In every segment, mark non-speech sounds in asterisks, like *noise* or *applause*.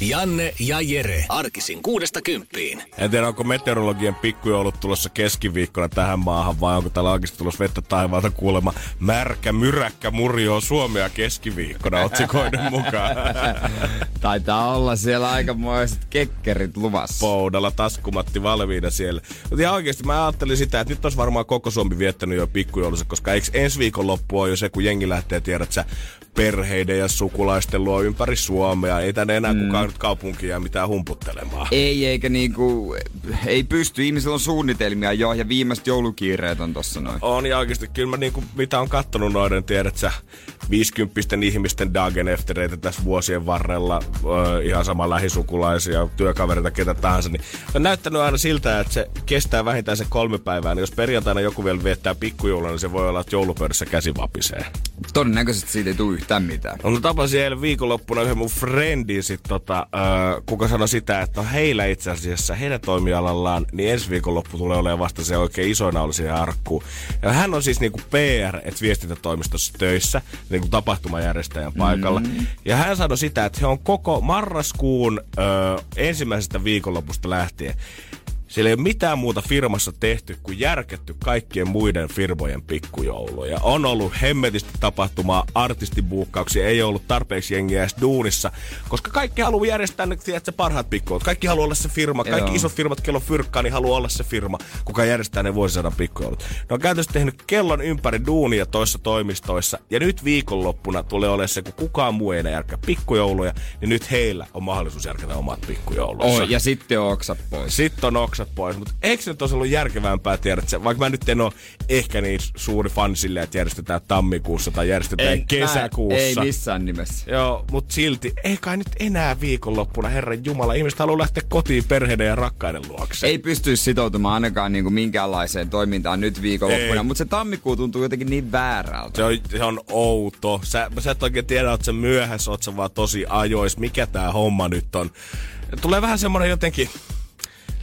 Janne ja Jere. Arkisin kuudesta kymppiin. En tiedä, onko meteorologian pikkujoulut tulossa keskiviikkona tähän maahan vai onko täällä oikeasti tulossa vettä taivaalta kuulemma märkä, myräkkä murjoo Suomea keskiviikkona otsikoiden *laughs* mukaan. Taitaa olla siellä aikamoiset kekkerit luvassa. Poudalla taskumatti valmiina siellä. Mutta ihan oikeasti mä ajattelin sitä, että nyt olisi varmaan koko Suomi viettänyt jo pikkujoulussa, koska eikö ensi viikon loppu on jo se, kun jengi lähtee tiedät sä perheiden ja sukulaisten luo ympäri Suomea. Ei tänne enää mm. kukaan nyt kaupunkia mitään humputtelemaan. Ei, eikä niinku, ei pysty. Ihmisillä on suunnitelmia jo ja viimeiset joulukiireet on tossa noin. On ja oikeasti kyllä mä niinku, mitä on kattonut noiden, tiedät sä, 50 ihmisten dageneftereitä tässä vuosien varrella, ö, ihan sama lähisukulaisia, työkavereita, ketä tahansa, niin on näyttänyt aina siltä, että se kestää vähintään se kolme päivää. Niin jos perjantaina joku vielä viettää pikkujoulua, niin se voi olla, että joulupöydässä käsi vapisee. Todennäköisesti siitä ei tule yhtään mitään. No, tapasin eilen viikonloppuna yhden mun friendin sit, tota, äh, kuka sanoi sitä, että no heillä itse asiassa, heidän toimialallaan, niin ensi viikonloppu tulee olemaan vasta se oikein iso nauli siihen arkkuun. Ja hän on siis niinku PR, että viestintätoimistossa töissä, niinku tapahtumajärjestäjän paikalla. Mm. Ja hän sanoi sitä, että he on koko marraskuun äh, ensimmäisestä viikonlopusta lähtien siellä ei ole mitään muuta firmassa tehty kuin järketty kaikkien muiden firmojen pikkujouluja. On ollut hemmetisti tapahtumaa, artistibuukkauksia, ei ollut tarpeeksi jengiä edes duunissa, koska kaikki haluaa järjestää ne, tiedätkö, parhaat pikkujoulut. Kaikki haluaa olla se firma, kaikki Joo. isot firmat, kello fyrkkaa, niin haluaa olla se firma, kuka järjestää ne vuosisadan pikkujoulut. Ne on käytännössä tehnyt kellon ympäri duunia toissa toimistoissa, ja nyt viikonloppuna tulee olemaan se, kun kukaan muu ei enää järkkää pikkujouluja, niin nyt heillä on mahdollisuus järkätä omat pikkujoulunsa. Oh, ja sitten on oksat pois. Sitten on oksat pois. Mutta eikö se nyt olisi ollut järkevämpää, tiedät sä, vaikka mä nyt en ole ehkä niin suuri fan sille, että järjestetään tammikuussa tai järjestetään ei, kesäkuussa. Ei missään nimessä. Joo, mutta silti, ei kai nyt enää viikonloppuna, Herran Jumala. Ihmiset haluaa lähteä kotiin perheiden ja rakkaiden luokse. Ei pysty sitoutumaan ainakaan niinku minkäänlaiseen toimintaan nyt viikonloppuna, mutta se tammikuu tuntuu jotenkin niin väärältä. Se on, se on outo. Sä, sä et oikein tiedä, että sä myöhässä, oot sä vaan tosi ajois. Mikä tää homma nyt on? Tulee vähän semmonen jotenkin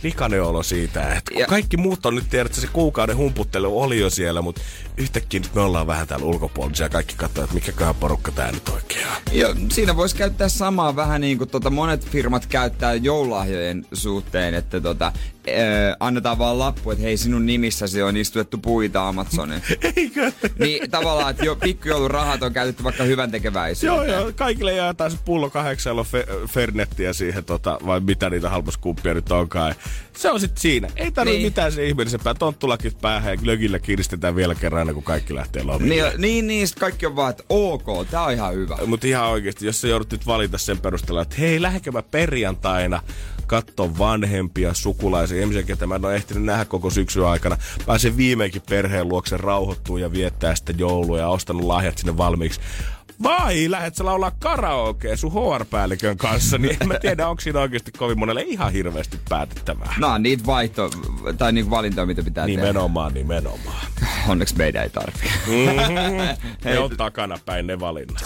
likainen olo siitä, että ja. kaikki muut on nyt tiedät, että se kuukauden humputtelu oli jo siellä, mutta yhtäkkiä nyt me ollaan vähän täällä ulkopuolella ja kaikki katsoo, että mikä porukka tää nyt oikein on. Ja siinä voisi käyttää samaa vähän niin kuin tota monet firmat käyttää joululahjojen suhteen, että tota, äh, annetaan vaan lappu, että hei sinun nimissäsi on istutettu puita Amazonin. *laughs* Eikö? Niin tavallaan, että jo pikkujoulurahat on käytetty vaikka hyvän tekeväisyyteen. Joo, joo. Kaikille jaetaan se pullo kahdeksan fe- Fernettiä siihen, tota, vai mitä niitä halpaskuppia nyt onkaan. Se on sitten siinä. Ei tarvitse niin. mitään se ihmeellisempää. Tonttulakit päähän ja glögillä kiristetään vielä kerran kuin kaikki lähtee lomille. Niin, niin, niin kaikki on vaan, että ok, tää on ihan hyvä. Mutta ihan oikeasti, jos sä joudut nyt valita sen perusteella, että hei, lähdekö mä perjantaina katsoa vanhempia, sukulaisia, ihmisiä, ketä mä en ole ehtinyt nähdä koko syksyn aikana. Pääsen viimeinkin perheen luokse rauhoittua ja viettää sitä joulua ja ostanut lahjat sinne valmiiksi. Vai lähdet sä laulaa karaoke sun HR-päällikön kanssa, niin en mä tiedä, onko siinä oikeasti kovin monelle ihan hirveästi päätettävää. No niitä vaihto, tai niinku valintoja, mitä pitää nimenomaan, tehdä. Nimenomaan, nimenomaan. Onneksi meidän ei tarvi. Mm-hmm. *laughs* ne on takana päin ne valinnat.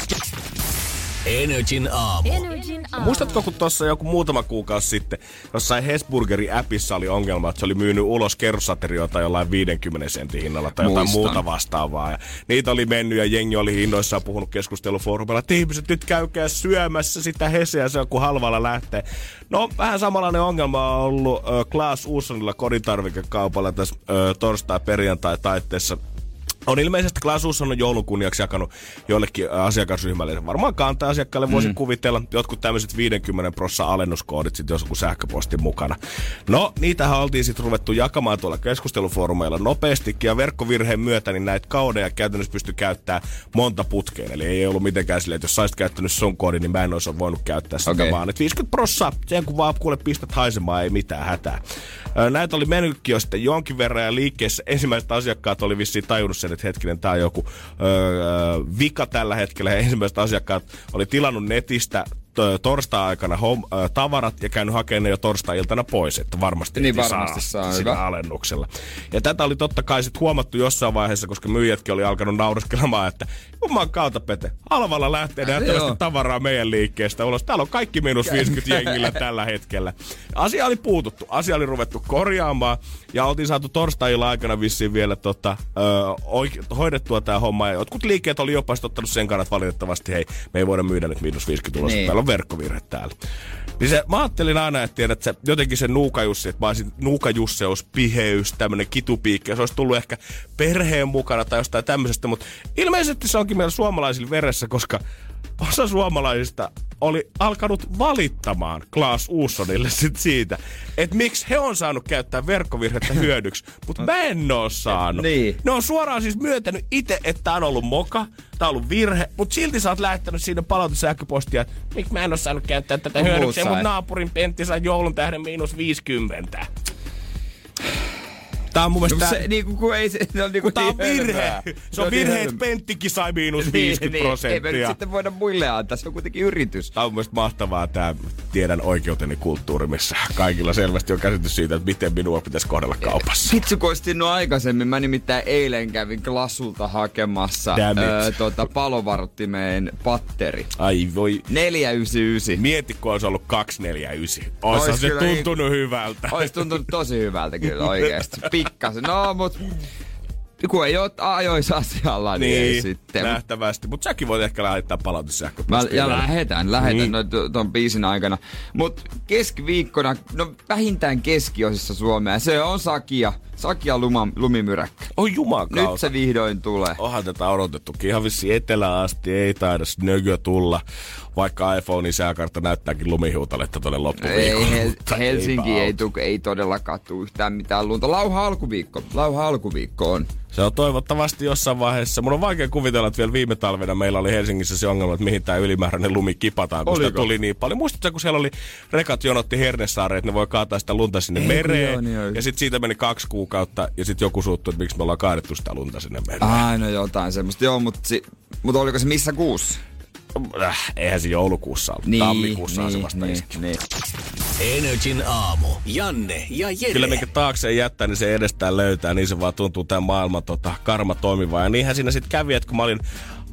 Energin aamu. Energin aamu. Muistatko, kun tuossa joku muutama kuukausi sitten jossain Hesburgerin appissa oli ongelma, että se oli myynyt ulos kerrosaterioita jollain 50 sentin hinnalla tai Muistan. jotain muuta vastaavaa. Ja niitä oli mennyt ja jengi oli hinnoissaan puhunut keskustelufoorumilla, että ihmiset nyt käykää syömässä sitä heseä, se on kun halvalla lähtee. No, vähän samanlainen ongelma on ollut äh, Klaas Uussonilla kodintarvikekaupalla tässä äh, torstai-perjantai-taitteessa on ilmeisesti Klaasuus on joulun kunniaksi jakanut joillekin asiakasryhmälle. Varmaan kantaa asiakkaille voisi mm. kuvitella jotkut tämmöiset 50 prossa alennuskoodit sitten joskus sähköpostin mukana. No, niitähän oltiin sitten ruvettu jakamaan tuolla keskustelufoorumeilla nopeastikin ja verkkovirheen myötä niin näitä kaudeja käytännössä pysty käyttämään monta putkeen. Eli ei ollut mitenkään silleen, että jos saisit käyttänyt sun koodin, niin mä en olisi voinut käyttää sitä okay. vaan. Et 50 prossa, sen kun vaan kuule pistät haisemaan, ei mitään hätää. Näitä oli mennytkin jo sitten jonkin verran ja liikkeessä ensimmäiset asiakkaat oli vissiin tajunnut sen, että hetkinen, tämä on joku öö, vika tällä hetkellä. Ensimmäiset asiakkaat oli tilannut netistä torstai-aikana hom, äh, tavarat ja käynyt hakemaan ne jo torstai-iltana pois, että varmasti, niin varmasti saa, saa sillä hyvä. alennuksella. Ja tätä oli totta kai sitten huomattu jossain vaiheessa, koska myyjätkin oli alkanut nauraskelemaan, että Jumman kautta Pete, halvalla lähtee nähtävästi tavaraa meidän liikkeestä ulos. Täällä on kaikki miinus 50 jengillä tällä hetkellä. Asia oli puututtu, asia oli ruvettu korjaamaan ja oltiin saatu torstai aikana vissiin vielä tota, ö, oike- hoidettua tämä homma. Ja jotkut liikkeet oli jopa ottanut sen kannat valitettavasti, hei, me ei voida myydä nyt miinus 50 ulos, niin. meillä on verkkovirhe täällä. Niin se, mä ajattelin aina, että tiedät, että se, jotenkin se nuukajussi, että mä olisin nuukajusseus, piheys, tämmönen kitupiikki, se olisi tullut ehkä perheen mukana tai jostain tämmöisestä, mutta ilmeisesti se onkin meillä suomalaisilla veressä, koska osa suomalaisista oli alkanut valittamaan Klaas Uussonille sit siitä, että miksi he on saanut käyttää verkkovirhettä *laughs* hyödyksi, mutta mä en oo saanut. Niin. Ne on suoraan siis myöntänyt itse, että on ollut moka, tää on ollut virhe, mutta silti sä oot lähettänyt siinä palautesähköpostia, että miksi mä en oo saanut käyttää tätä hyödyksi, mutta naapurin Pentti sai joulun tähden miinus 50. Tää on mun mielestä... No, se, niinku, kun ei se, se on niinku tää on niin virhe. Se on virhe, että Penttikin sai miinus 50 niin, prosenttia. Niin, ei me sitten voida muille antaa, se on kuitenkin yritys. Tää on mun mahtavaa tää tiedän oikeuteni kulttuuri, missä kaikilla selvästi on käsitys siitä, että miten minua pitäisi kohdella kaupassa. Vitsi, no aikaisemmin. Mä nimittäin eilen kävin Glasulta hakemassa öö, tota, palovarottimeen patteri. Ai voi. 499. Mieti, kun olisi ollut 249. Ois se tuntunut niin, hyvältä. Olisi tuntunut tosi hyvältä kyllä oikeesti *laughs* pikkasen. No, mut kun ei ole ajoissa asialla, niin, niin ei sitten. nähtävästi. Mutta säkin voit ehkä lähettää palautussähköpostia. Ja lähetän, lähetän niin. no, ton biisin aikana. Mutta keskiviikkona, no vähintään keskiosissa Suomea, se on Sakia. Sakia luma, lumimyräkkä. Oi jumakautta. Nyt se vihdoin tulee. Onhan tätä odotettukin. Ihan vissi etelä asti ei taida snögö tulla vaikka iPhonein sääkartta näyttääkin lumihuutaletta tuonne loppuviikolla. Ei, Hel- Helsinki ei, tuu, ei todellakaan tule yhtään mitään lunta. Lauha alkuviikko. Lauha alkuviikko on. Se on toivottavasti jossain vaiheessa. Mun on vaikea kuvitella, että vielä viime talvena meillä oli Helsingissä se ongelma, että mihin tämä ylimääräinen lumi kipataan, kun Oliko? sitä tuli niin paljon. Muistatko, kun siellä oli rekat jonotti Hernesaareen, että ne voi kaataa sitä lunta sinne Ei, mereen. Joo, niin ja sitten siitä meni kaksi kuukautta ja sitten joku suuttui, että miksi me ollaan kaadettu sitä lunta sinne mereen. Ai no jotain semmoista. Joo, mutta si- mut oliko se missä kuussa? Äh, eihän se joulukuussa ollut. Niin, Tammikuussa niin, on se vasta niin, niin. Energin aamu. Janne ja Jere. Kyllä minkä taakse jättää, niin se edestään löytää. Niin se vaan tuntuu tämän maailman tota, karma toimiva. Ja niinhän siinä sitten kävi, että kun mä olin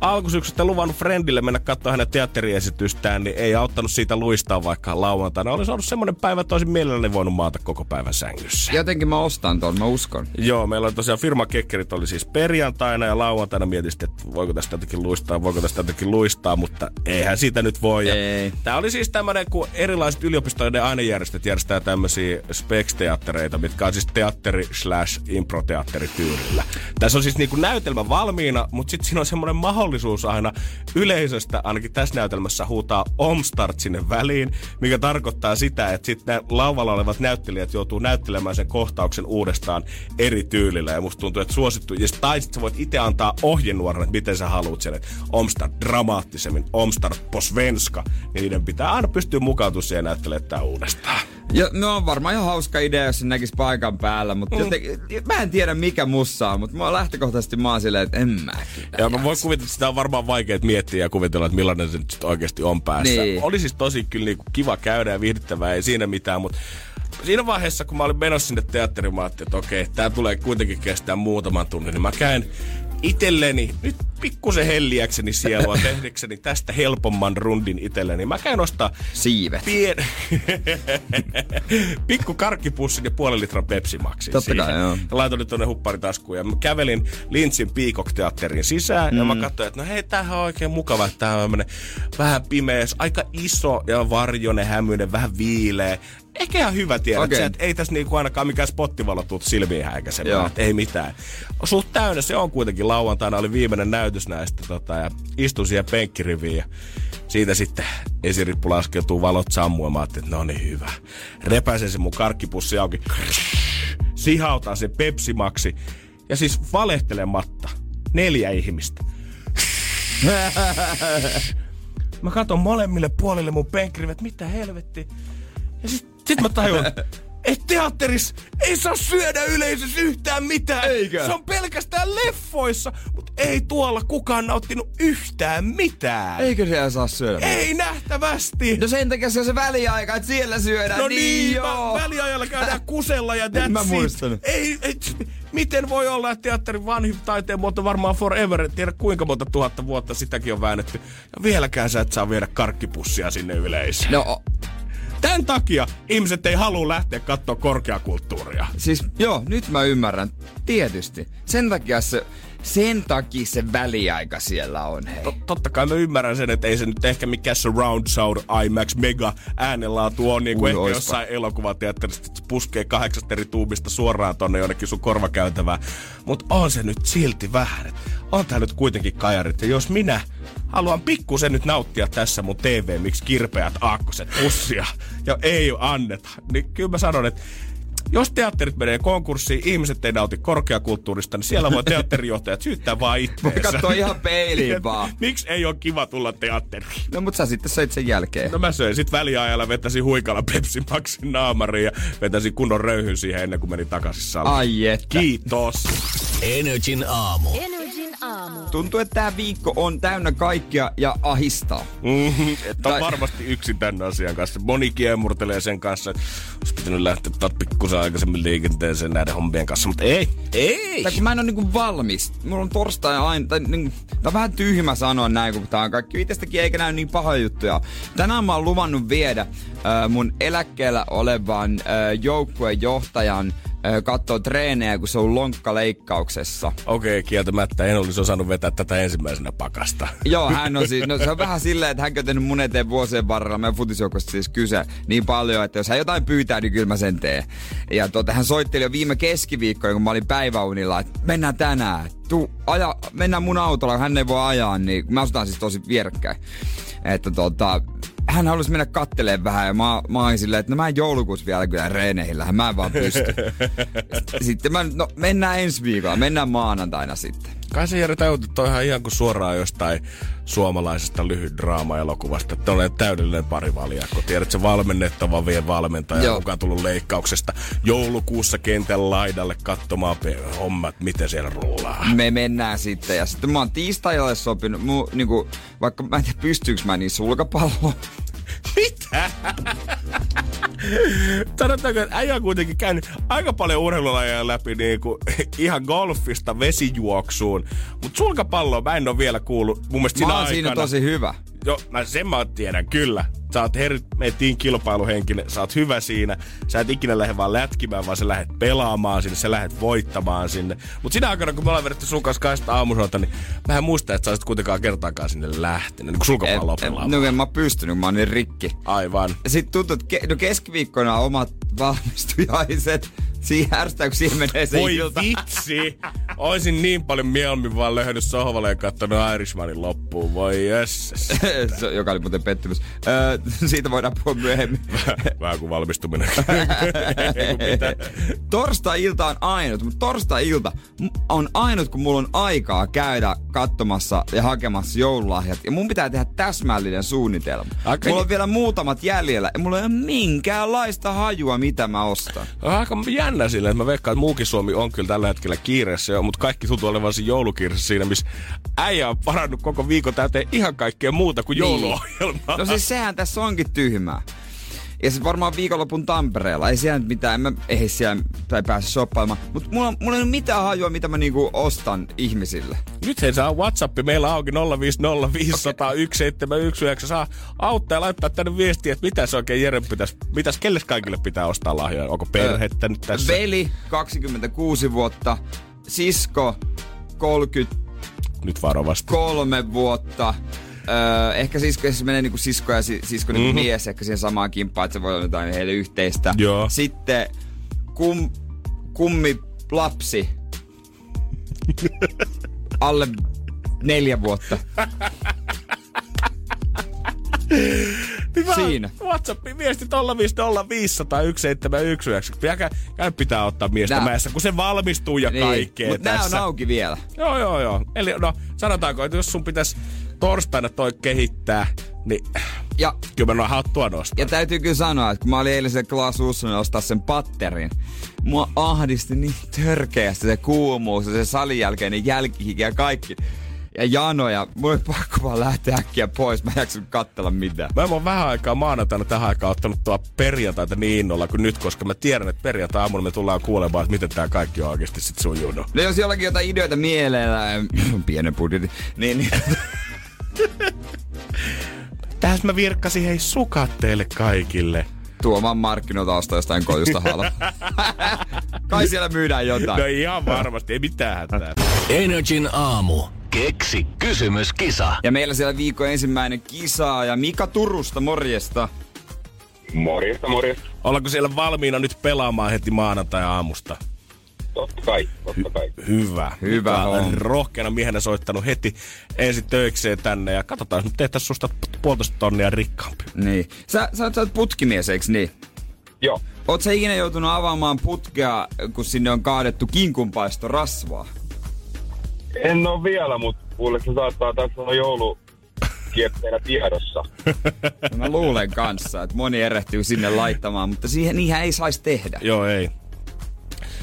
alkusyksystä luvannut friendille mennä katsoa hänen teatteriesitystään, niin ei auttanut siitä luistaa vaikka lauantaina. Olisi ollut semmoinen päivä, että olisin mielelläni voinut maata koko päivän sängyssä. Jotenkin mä ostan tuon, mä uskon. Joo, meillä oli tosiaan firmakekkerit oli siis perjantaina ja lauantaina mietin, että voiko tästä jotenkin luistaa, voiko tästä jotenkin luistaa, mutta eihän siitä nyt voi. Ei. Tämä oli siis tämmöinen, kun erilaiset yliopistojen ainejärjestöt järjestää tämmöisiä spex-teattereita, mitkä on siis teatteri slash improteatterityylillä. Tässä on siis niinku näytelmä valmiina, mutta sitten siinä on semmoinen mahdollisuus mahdollisuus aina yleisöstä, ainakin tässä näytelmässä, huutaa Omstart sinne väliin, mikä tarkoittaa sitä, että sitten lauvalla olevat näyttelijät joutuu näyttelemään sen kohtauksen uudestaan eri tyylillä. Ja musta tuntuu, että suosittu, ja tai sitten sä voit itse antaa ohjenuoran, että miten sä haluat sen, että Omstart dramaattisemmin, Omstart posvenska, niin niiden pitää aina pystyä mukautumaan siihen näyttelemään uudestaan. Ja, no on varmaan ihan hauska idea, jos se näkisi paikan päällä, mutta mm. joten, mä en tiedä mikä mussa on, mutta mä lähtökohtaisesti mä oon silleen, että en mä Ja mä voin kuvitella, sitä on varmaan vaikea miettiä ja kuvitella, että millainen se nyt oikeasti on päässä. Niin. Oli siis tosi kyllä niinku kiva käydä ja viihdyttävää, ei siinä mitään, mutta siinä vaiheessa, kun mä olin menossa sinne teatteriin, mä että okei, tää tulee kuitenkin kestää muutaman tunnin, niin mä käyn itselleni nyt pikkusen helliäkseni sielua *laughs* tehdekseni tästä helpomman rundin itselleni. Mä käyn ostaa siivet. Pien... *laughs* Pikku karkkipussin ja puolen litran Pepsi Maxi. Totta kai, joo. Ja laitoin nyt tuonne hupparitaskuun ja mä kävelin Lintsin Peacock-teatterin sisään mm. ja mä mm. katsoin, että no hei, tämähän on oikein mukava, että tää on vähän pimeäs, aika iso ja varjonen, hämyinen, vähän viileä ehkä ihan hyvä tiedä, okay. että ei tässä niinku ainakaan mikään spottivalo tuu silmiin häikäisemään, ei mitään. Suht täynnä se on kuitenkin lauantaina, oli viimeinen näytös näistä tota, ja istun siihen penkkiriviin ja siitä sitten esirippu laskeutuu valot sammuamaan, että no niin hyvä. Repäisen se mun karkkipussi auki, sihautaan se pepsimaksi ja siis valehtelematta neljä ihmistä. Mä katson molemmille puolille mun penkkiriviin, että mitä helvetti. Ja sit sitten mä tajun, että teatteris ei saa syödä yleisössä yhtään mitään. Eikö? Se on pelkästään leffoissa, mutta ei tuolla kukaan nauttinut yhtään mitään. Eikö siellä saa syödä? Ei nähtävästi. No sen takia se on se väliaika, että siellä syödään. No niin, joo. Vä- väliajalla käydään kusella ja that's mä it. muistanut. Ei, ei, miten voi olla, että teatterin vanhin taiteen muoto varmaan forever, en tiedä kuinka monta tuhatta vuotta sitäkin on väännetty. Ja vieläkään sä et saa viedä karkkipussia sinne yleisöön. No, Tämän takia ihmiset ei halua lähteä katsoa korkeakulttuuria. siis joo, nyt mä ymmärrän. Tietysti. Sen takia se, sen takia se väliaika siellä on, hei. Tot- totta kai mä ymmärrän sen, että ei se nyt ehkä mikään surround sound IMAX mega äänenlaatu on niin kuin Ui, ehkä oispa. jossain elokuvateatterissa, että se puskee kahdeksasta eri tuubista suoraan tonne jonnekin sun korvakäytävään. Mutta on se nyt silti vähän. On tää nyt kuitenkin kajarit. Ja jos minä haluan pikkusen nyt nauttia tässä mun TV, miksi kirpeät aakkoset pussia ja ei anneta, niin kyllä mä sanon, että jos teatterit menee konkurssiin, ihmiset ei nauti korkeakulttuurista, niin siellä voi teatterijohtajat syyttää vaan itseensä. Voi katsoa ihan peiliin vaan. Miksi ei ole kiva tulla teatteriin? No mut sä sitten söit sen jälkeen. No mä söin sit väliajalla, vetäsin huikalla Pepsi Maxin naamariin ja vetäsin kunnon röyhyn siihen ennen kuin menin takaisin saliin. Ai että. Kiitos. Energin aamu. Energin aamu. Tuntuu, että tämä viikko on täynnä kaikkia ja ahistaa. Mm-hmm. Että on Tai- varmasti yksin tämän asian kanssa. Moni kiemurtelee sen kanssa, että olisi pitänyt lähteä taas pikkusen aikaisemmin liikenteeseen näiden hommien kanssa, mutta ei, ei. Tai kun mä en ole niinku valmis. Mulla on torstai aina, tai niinku, tää on vähän tyhmä sanoa näin, kun tää on kaikki itsestäkin eikä näy niin paha juttuja. Tänään mä oon luvannut viedä äh, mun eläkkeellä olevan äh, joukkuejohtajan äh, kattoo treenejä, kun se on lonkkaleikkauksessa. Okei, okay, kieltämättä en olisi osannut vetää tätä ensimmäisenä pakasta. Joo, hän on siis, no se on vähän silleen, että hän on tehnyt mun eteen vuosien varrella, meidän futisjoukosta siis kyse niin paljon, että jos hän jotain pyytää, niin kyllä mä sen teen. Ja tuota, hän soitteli jo viime keskiviikkoina, kun mä olin päiväunilla, että mennään tänään, tuu, aja, mennään mun autolla, hän ei voi ajaa, niin me asutaan siis tosi vierekkäin. Että tota, hän halusi mennä katteleen vähän ja mä, mä olin silleen, että no mä en joulukuussa vielä kyllä reeneillä, mä en vaan pysty. *laughs* Sitten mä, no mennään ensi viikolla, mennään maanantaina sitten. Kai se Jere tajut, että on ihan kuin suoraan jostain suomalaisesta lyhyt draama-elokuvasta. Että on täydellinen parivaljakko. Tiedät, se valmennettava vie valmentaja, Joo. joka on tullut leikkauksesta joulukuussa kentän laidalle katsomaan hommat, miten siellä rullaa. me mennään sitten. Ja sitten mä oon tiistaijalle sopinut, mu, niinku, vaikka mä en tiedä pystyykö mä niin sulkapalloon. Mitä? Sanotaanko, että äijä on kuitenkin käynyt aika paljon urheilulajeja läpi niin kuin, *laughs* ihan golfista vesijuoksuun. Mutta sulkapalloa mä en ole vielä kuullut. Mun mielestä Mä siinä oon siinä aikana. tosi hyvä. Joo, mä sen mä tiedän, kyllä. Sä oot her- metiin kilpailuhenkinen, sä oot hyvä siinä. Sä et ikinä lähde vaan lätkimään, vaan sä lähdet pelaamaan sinne, sä lähdet voittamaan sinne. Mut siinä aikana, kun me ollaan vedetty sun kanssa kahdesta aamusolta, niin mä en muista, että sä olisit kuitenkaan kertaakaan sinne lähtenyt, niin kun en- pelaamaan. No en mä pystynyt, mä oon niin rikki. Aivan. Sitten tuntuu, että ke, no keskiviikkona omat valmistujaiset. Ärsyttää, kun siihen menee se Voi ilta. vitsi! Oisin niin paljon mieluummin vaan löhännyt sohvalle ja katsonut Irishmanin loppuun. Voi jesses. *laughs* Se- joka oli muuten pettymys. Öö, siitä voidaan puhua myöhemmin. Vähän kuin valmistuminen. *laughs* Torstai-ilta on ainut, mutta torstai-ilta on ainut, kun mulla on aikaa käydä katsomassa ja hakemassa joululahjat. Ja mun pitää tehdä täsmällinen suunnitelma. Aika- Mulla on vielä muutamat jäljellä ja mulla ei ole minkäänlaista hajua, mitä mä ostan. Aika jännä sillä, että mä veikkaan, että muukin Suomi on kyllä tällä hetkellä kiireessä jo, mutta kaikki tuntuu olevan siinä joulukiireessä siinä, missä äijä on parannut koko viikon täyteen ihan kaikkea muuta kuin Niin. jouluohjelmaa. No siis sehän tässä onkin tyhmää. Ja sitten varmaan viikonlopun Tampereella. Ei siellä nyt mitään, en mä ei siellä tai pääse shoppailemaan. Mutta mulla, mulla ei ole mitään hajua, mitä mä niinku ostan ihmisille. Nyt hei saa Whatsapp, meillä auki 050501719. Saa auttaa ja laittaa tänne viestiä, että mitä se oikein Jere pitäisi, mitäs kelle kaikille pitää ostaa lahjoja? Onko perhettä nyt tässä? Veli, 26 vuotta. Sisko, 33 Nyt varovasti. vuotta. Öö, ehkä sisko, jos menee niinku sisko ja si, sisko niinku Mhm. mies, ehkä siihen samaan kimppaan, että se voi olla jotain heille yhteistä. Joo. Sitten kum, kummi lapsi. *laughs* Alle neljä vuotta. Hyvä. Siinä. WhatsAppin viesti 050501719. Käy, käy pitää ottaa miestä Nää- mäessä, kun se valmistuu ja kaikkea Mutta nämä on auki vielä. Joo, joo, joo. Eli no, sanotaanko, että jos sun pitäisi torstaina toi kehittää, niin Ja, Kyllä mä hattua nostan. ja täytyy kyllä sanoa, että kun mä olin eilen Klaas Ussonen ostaa sen patterin, mua ahdisti niin törkeästi se kuumuus ja se salin jälkeinen jälkihiki ja kaikki. Ja janoja. Mulla oli pakko vaan lähteä äkkiä pois. Mä en jaksanut kattella mitään. Mä ole vähän aikaa maanantaina tähän aikaan ottanut tuo perjantaita niin innolla kuin nyt, koska mä tiedän, että perjantai aamulla me tullaan kuulemaan, että miten tää kaikki on oikeasti sit sujunut. No jos jollakin jotain ideoita mielellä, *clears throat* pienen budjetin, niin, niin Tässä mä virkkasin hei sukat teille kaikille. tuomaan markkinoilta ostaa jostain kojusta halpa. Kai siellä myydään jotain. No ihan varmasti, ei mitään hätää. Energin aamu. Keksi kysymyskisa. Ja meillä siellä viikon ensimmäinen kisa ja Mika Turusta, morjesta. Morjesta, morjesta. Ollaanko siellä valmiina nyt pelaamaan heti maanantai-aamusta? Totta kai, totta kai. Hyvä. Hyvä Mika on rohkeana miehenä soittanut heti ensi töikseen tänne ja katsotaan, jos nyt tehtäisiin susta puolitoista tonnia rikkaampi. Niin. Sä, sä, sä oot putkimies, eiks niin? Joo. Oot sä ikinä joutunut avaamaan putkea, kun sinne on kaadettu kinkunpaisto rasvaa? En ole vielä, mutta kuule se saattaa tässä olla joulukierteenä tiedossa. No Mä luulen kanssa, että moni erehtyy sinne laittamaan, mutta siihen niihin ei saisi tehdä. Joo, ei.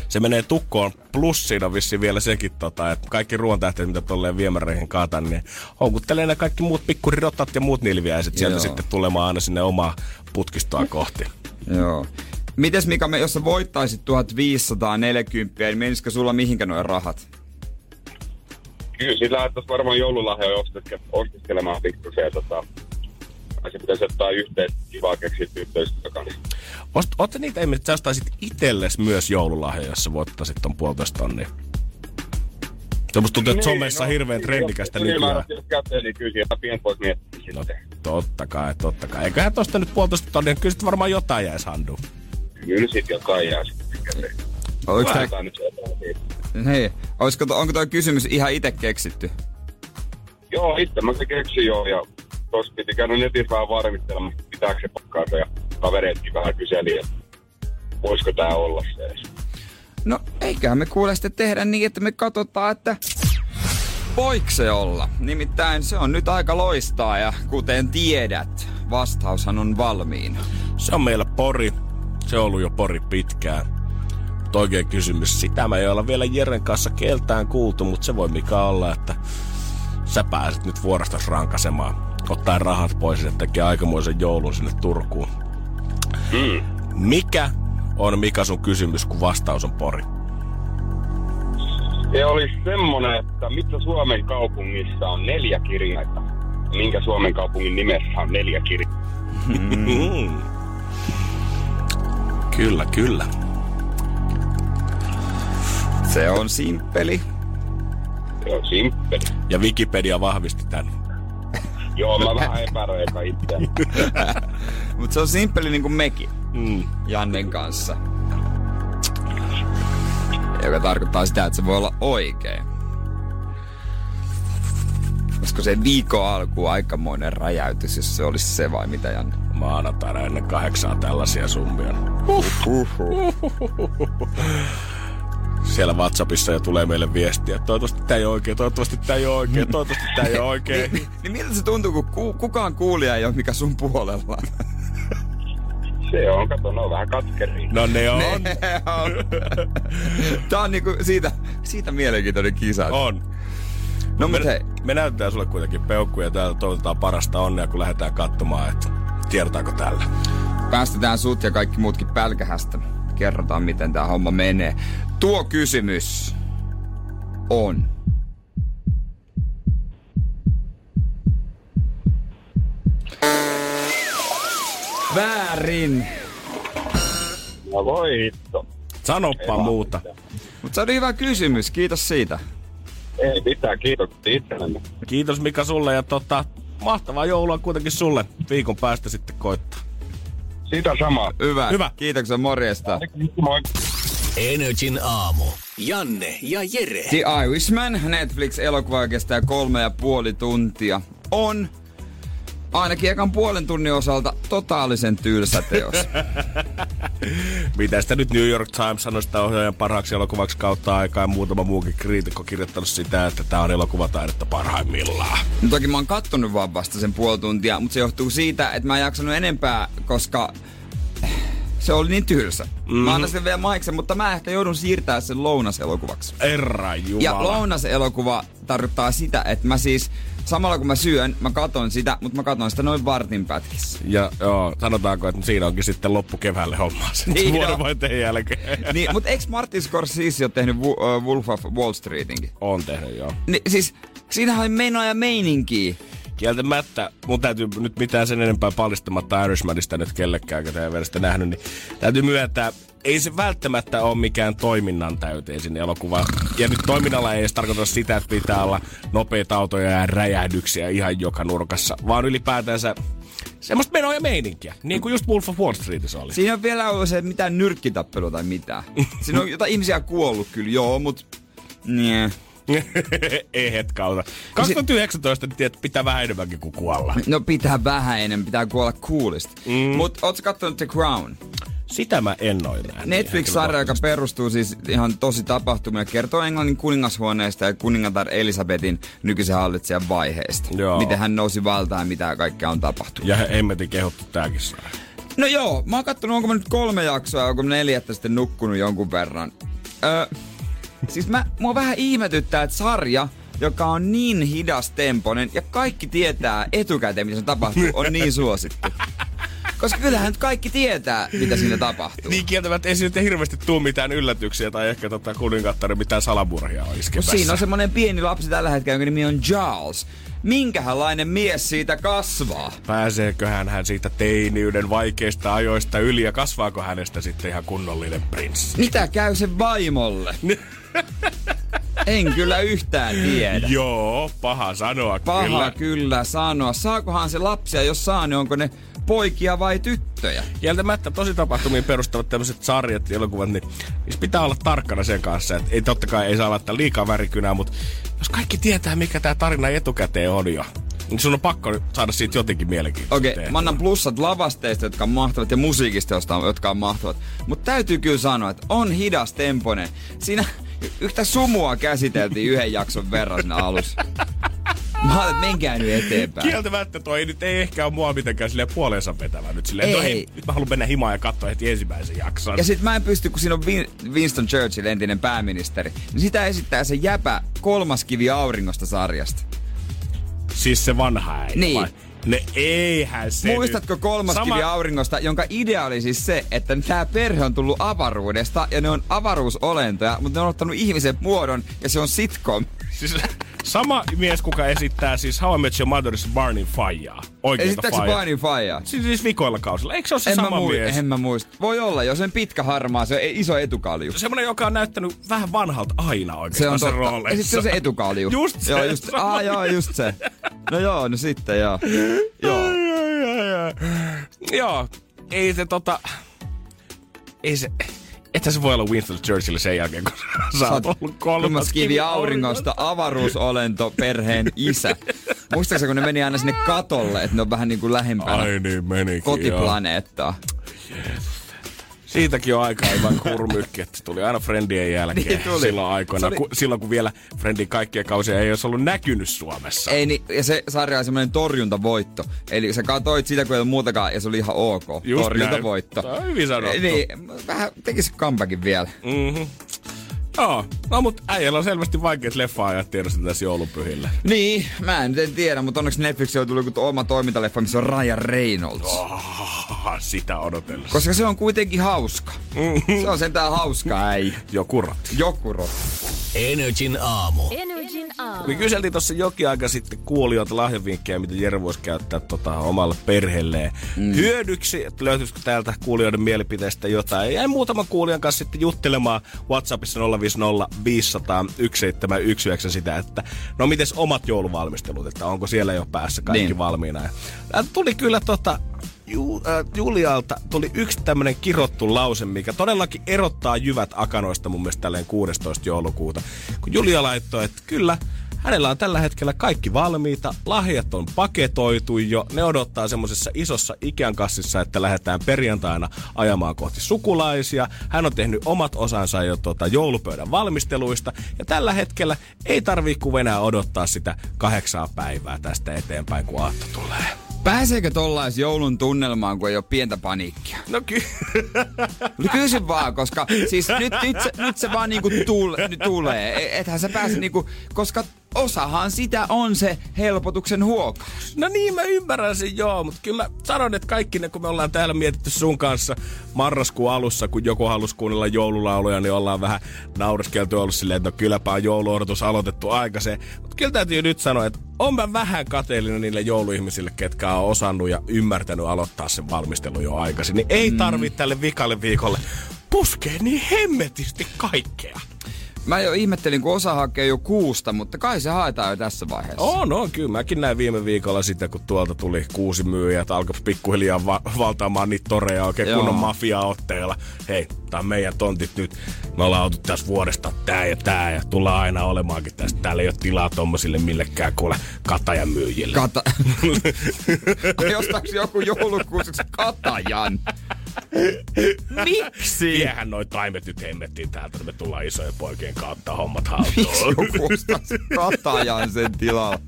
Se menee tukkoon, plus siinä on vissiin vielä sekin, tota, että kaikki ruoantähteet, mitä tolleen viemäreihin kaataan, niin houkuttelee ne kaikki muut pikkurirotat ja muut nilviäiset sieltä Joo. sitten tulemaan aina sinne omaa putkistoa kohti. Joo. Mites Mika, me, jos sä voittaisit 1540, niin menisikö sulla mihinkä noin rahat? Kyllä sillä lähdettäisiin varmaan joululahjoja osteske- ostiskelemaan pikkusen ja tota, kai se pitäisi ottaa yhteen kivaa keksiä tyttöystä kanssa. Sä niitä, että sä ostaisit itelles myös joululahja, jos sä voittaisit ton puolitoista tonnia? Se musta tuntuu, että somessa on hirveän trendikästä nykyään. Ylimääräisesti jos käteen, niin kyllä sieltä pientä voisi miettiä No, sitten. totta kai, totta kai. Eiköhän tosta nyt puolitoista tonnia, kyllä sit varmaan jotain jäisi handuun. Kyllä sit jotain jää sitten käteen. Oliko tää, hei, olisiko, to, onko tuo kysymys ihan itse keksitty? Joo, itse mä se keksin jo ja tossa piti käydä netissä vähän varmistelemaan, pitääkö se pakkaansa ja kavereetkin vähän kyseli, että voisiko tää olla se edes. No, eiköhän me kuule sitten tehdä niin, että me katsotaan, että voiko se olla. Nimittäin se on nyt aika loistaa ja kuten tiedät, vastaushan on valmiina. Se on meillä Pori. Se on ollut jo Pori pitkään. Mutta oikein kysymys, sitä me ei olla vielä Jeren kanssa keltään kuultu, mutta se voi mikä olla, että sä pääset nyt vuorostas rankasemaan. Ottaa rahat pois ja tekee aikamoisen joulun sinne Turkuun. Mm. Mikä on Mika sun kysymys, kun vastaus on Pori? Se oli semmonen, että missä Suomen kaupungissa on neljä kirjainta? Minkä Suomen kaupungin nimessä on neljä kirjainta? Mm. Kyllä, kyllä. Se on simppeli. Se on simppeli. Ja Wikipedia vahvisti tämän. Joo, mä vähän epäröin eka itseäni. *laughs* Mutta se on simppeli niin kuin mekin Mm. Jannen kanssa. Joka tarkoittaa sitä, että se voi olla oikein. Olisiko se viikon alku aikamoinen räjäytys, jos se olisi se vai mitä Janne? Maanantaina ennen kahdeksaa tällaisia summia. *laughs* Siellä WhatsAppissa jo tulee meille viestiä. Toivottavasti tämä ei ole oikein, toivottavasti tämä ei ole oikein, toivottavasti tämä ei ole oikein. Niin, niin miltä se tuntuu, kun ku, kukaan kuulija ei ole mikä sun puolella? Se on, kato, ne on vähän katkeri. No ne on. Ne on. Tää on niinku siitä, siitä mielenkiintoinen kisa. On. No me, hei, me näytetään sulle kuitenkin peukkuja ja täällä toivotetaan parasta onnea, kun lähdetään katsomaan, että tiedotaanko tällä. päästetään sut ja kaikki muutkin pälkähästä. Kerrotaan, miten tämä homma menee. Tuo kysymys on. Väärin. No voi hitto. Sanoppa Ei muuta. Mutta se oli hyvä kysymys, kiitos siitä. Ei mitään, kiitokset itsellemme. Kiitos Mika sulle ja tota, mahtavaa joulua kuitenkin sulle. Viikon päästä sitten koittaa. Sitä samaa. Hyvä. Hyvä. Kiitoksia, morjesta. Moi. Energin aamu. Janne ja Jere. The Irishman, Netflix-elokuva kestää kolme ja puoli tuntia, on ainakin ekan puolen tunnin osalta totaalisen tylsä teos. *laughs* mitä sitä nyt New York Times sanoi sitä ohjaajan parhaaksi elokuvaksi kautta aikaa ja muutama muukin kriitikko kirjoittanut sitä, että tämä on elokuvataidetta parhaimmillaan. No toki mä oon kattonut vaan vasta sen puoli tuntia, mutta se johtuu siitä, että mä en jaksanut enempää, koska se oli niin tylsä. Mm-hmm. Mä annan sen vielä maiksen, mutta mä ehkä joudun siirtämään sen lounaselokuvaksi. Herra Jumala. Ja lounaselokuva tarkoittaa sitä, että mä siis samalla kun mä syön, mä katon sitä, mutta mä katon sitä noin vartin pätkissä. Ja joo, sanotaanko, että siinä onkin sitten loppukeväälle hommaa sen Niin *laughs* niin on. vuodenvaihteen jälkeen. niin, mutta eikö Martin Scorsese ole tehnyt uh, Wolf of Wall Streetinkin? On tehnyt, joo. Ni, siis siinähän oli menoa ja meininkiä. Kieltämättä, mun täytyy nyt mitään sen enempää paljastamatta Irishmanista nyt kellekään, ketä ei vielä sitä nähnyt, niin täytyy myöntää, ei se välttämättä ole mikään toiminnan täyteisin elokuva. Ja nyt toiminnalla ei edes tarkoita sitä, että pitää olla nopeita autoja ja räjähdyksiä ihan joka nurkassa, vaan ylipäätänsä semmoista menoa ja meininkiä. Niin kuin just Wolf of Wall Streetissä oli. Siinä on vielä ollut se mitään nyrkkitappelu tai mitään. *laughs* Siinä on jotain ihmisiä kuollut kyllä, joo, mut... Nee. *laughs* ei hetkauta. 2019 niin tiedät, pitää vähän enemmänkin kuin kuolla. No pitää vähän enemmän, pitää kuolla kuulisti. Mm. Mut ootko kattonut The Crown? Sitä mä en ole nähnyt. Netflix-sarja, joka perustuu siis ihan tosi tapahtumia, kertoo Englannin kuningashuoneesta ja kuningatar Elisabetin nykyisen hallitsijan vaiheesta. Joo. Miten hän nousi valtaan ja mitä kaikkea on tapahtunut. Ja hemmetin kehuttu tääkin sarja. No joo, mä oon kattonut, onko mä nyt kolme jaksoa, onko mä neljättä sitten nukkunut jonkun verran. Öö, siis mä, mua vähän ihmetyttää, että sarja, joka on niin hidas temponen ja kaikki tietää etukäteen, mitä se tapahtuu, on niin suosittu. Koska kyllähän nyt kaikki tietää, mitä siinä tapahtuu. Niin kieltämättä ei siinä nyt hirveästi tuu mitään yllätyksiä tai ehkä tota kuningattaren mitään salamurhia on iskemässä. siinä on semmonen pieni lapsi tällä hetkellä, jonka nimi on Charles. Minkälainen mies siitä kasvaa? Pääseeköhän hän siitä teiniyden vaikeista ajoista yli ja kasvaako hänestä sitten ihan kunnollinen prinssi? Mitä käy sen vaimolle? *laughs* *laughs* en kyllä yhtään tiedä. Joo, paha sanoa Paha kyllä. kyllä sanoa. Saakohan se lapsia, jos saa, niin onko ne poikia vai tyttöjä? Kieltämättä tosi tapahtumiin perustavat tämmöiset sarjat ja elokuvat, niin niissä pitää olla tarkkana sen kanssa. Että ei totta kai ei saa laittaa liikaa värikynää, mutta jos kaikki tietää, mikä tämä tarina etukäteen on jo, niin sun on pakko saada siitä jotenkin mielenkiintoista. Okei, tehtyä. mä annan plussat lavasteista, jotka on mahtavat, ja musiikista, jotka on mahtavat. Mutta täytyy kyllä sanoa, että on hidas temponen. Siinä yhtä sumua käsiteltiin yhden jakson verran siinä alussa. Mä ajattelin, että menkää nyt eteenpäin. Kieltämättä toi nyt ei ehkä ole mua mitenkään silleen puoleensa vetävä nyt silleen, no Ei. hei, nyt mä haluan mennä himaan ja katsoa heti ensimmäisen jakson. Ja sit mä en pysty, kun siinä on Win- Winston Churchill, entinen pääministeri, niin sitä esittää se jäpä kolmas kivi auringosta sarjasta. Siis se vanha äijä Niin. vai? Ne eihän se Muistatko nyt. kolmas Sama... kivi auringosta, jonka idea oli siis se, että tämä perhe on tullut avaruudesta ja ne on avaruusolentoja, mutta ne on ottanut ihmisen muodon ja se on sitcom. Siis, sama mies, kuka esittää siis How I Met Your Motherissa Barney Fajaa. Oikeeta Esittääkö se. Barney Fire? Siis, siis vikoilla kausilla. Eikö se ole se En mä, sama mui- mies? en mä muista. Voi olla, jos sen pitkä harmaa, se on iso etukalju. Semmoinen, joka on näyttänyt vähän vanhalta aina Se oikeastaan on sen totta. Ja rooleissa. sitten se on se etukalju. Just se. Joo, just, sama ah, joo, just se. No joo, no sitten joo. joo. Ai, ai, ai, ai. Joo, ei se tota... Ei se... Että se voi olla Winston Churchill sen jälkeen, kun sä oot ollut Kolmas kivi auringosta, avaruusolento, perheen isä. Muistaakseni, kun ne meni aina sinne katolle, että ne on vähän niin kuin lähempänä Ai niin menikin, joo. Siitäkin on aika hyvä kurmykki, että se tuli aina Friendien jälkeen Niin tuli. silloin aikoina. Oli- Ku, silloin kun vielä Friendin kaikkia kausia ei olisi ollut näkynyt Suomessa. Ei, niin, ja se sarja on semmoinen torjuntavoitto. Eli sä katoit sitä, kun ei ollut muutakaan, ja se oli ihan ok. Just torjuntavoitto. näin. Tämä on hyvin sanottu. Niin, vähän tekisi comebackin vielä. Mm-hmm. Joo, no mut äijällä on selvästi vaikeat leffa-ajat tiedossa tässä joulupyhillä. Niin, mä en, nyt en tiedä, mutta onneksi Netflixillä on tullut oma toimintaleffa, missä on Ryan Reynolds. Oh, sitä odotellessa. Koska se on kuitenkin hauska. Se on sentään hauska äijä. Joku rotti. Joku rotti. Energin aamu. Energin aamu. Me kyseltiin tuossa jokin aika sitten kuulijoilta lahjavinkkejä, mitä Jere voisi käyttää tota, omalle perheelleen mm. hyödyksi. Että löytyisikö täältä kuulijoiden mielipiteistä jotain. Jäin muutaman kuulijan kanssa sitten juttelemaan WhatsAppissa 050 500 1719 sitä, että no mites omat jouluvalmistelut, että onko siellä jo päässä kaikki Niin. valmiina. Ja tuli kyllä tota, Ju, äh, Julialta tuli yksi tämmönen kirottu lause, mikä todellakin erottaa jyvät akanoista mun mielestä tälleen 16. joulukuuta. Kun Julia laittoi, että kyllä, hänellä on tällä hetkellä kaikki valmiita, lahjat on paketoitu jo, ne odottaa semmoisessa isossa Ikean kassissa, että lähdetään perjantaina ajamaan kohti sukulaisia. Hän on tehnyt omat osansa jo tota, joulupöydän valmisteluista, ja tällä hetkellä ei tarvii kuin enää odottaa sitä kahdeksaa päivää tästä eteenpäin, kun aatto tulee. Pääseekö tollais joulun tunnelmaan, kun ei ole pientä paniikkia? No kyllä. No kysy vaan, koska siis nyt, nyt, se, nyt se vaan niinku tule, tulee. E- ethän sä pääse niinku, koska osahan sitä on se helpotuksen huokaus. No niin, mä ymmärrän sen joo, mutta kyllä mä sanon, että kaikki ne, kun me ollaan täällä mietitty sun kanssa marraskuun alussa, kun joku halusi kuunnella joululauluja, niin ollaan vähän naureskeltu ollut silleen, että no kylläpä on jouluodotus aloitettu aikaiseen. Mutta kyllä täytyy nyt sanoa, että on mä vähän kateellinen niille jouluihmisille, ketkä on osannut ja ymmärtänyt aloittaa sen valmistelun jo aikaisin. Niin ei tarvitse tälle vikalle viikolle puskea niin hemmetisti kaikkea. Mä jo ihmettelin, kun osa hakee jo kuusta, mutta kai se haetaan jo tässä vaiheessa. On, on, kyllä. Mäkin näin viime viikolla sitten, kun tuolta tuli kuusi myyjää, että alkoi pikkuhiljaa va- valtaamaan niitä toreja oikein Joo. kunnon mafia-otteella. Hei, tää on meidän tontit nyt. Me ollaan oltu tässä vuodesta tää ja tää ja tullaan aina olemaankin tästä. Täällä ei ole tilaa tommosille millekään kuule katajan myyjille. Kata... *laughs* Ostaaks joku joulukuuseksi katajan? *laughs* Miksi? Viehän noi taimet nyt hemmettiin täältä, niin me tullaan isojen poikien kautta hommat Miksi haltuun. ostaisi katajan sen tilalla?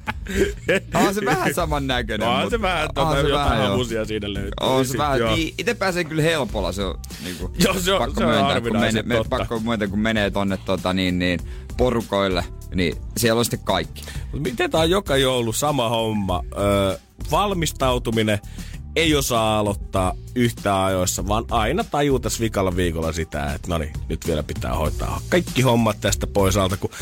*laughs* On se vähän saman näköinen. On se vähän, tota, jotain hamusia siinä löytyy. On se vähän, niin, itse pääsee kyllä helpolla, se on niinku, *laughs* Joo, se on- pakko se on myöntää, kun menee, me, totta. pakko myöntää, kun menee tonne tota, niin, niin, porukoille, niin siellä on sitten kaikki. Mut miten tää on joka joulu sama homma? Öö, valmistautuminen ei osaa aloittaa yhtä ajoissa, vaan aina tajuu tässä vikalla viikolla sitä, että no niin, nyt vielä pitää hoitaa kaikki hommat tästä pois alta, kun *sighs*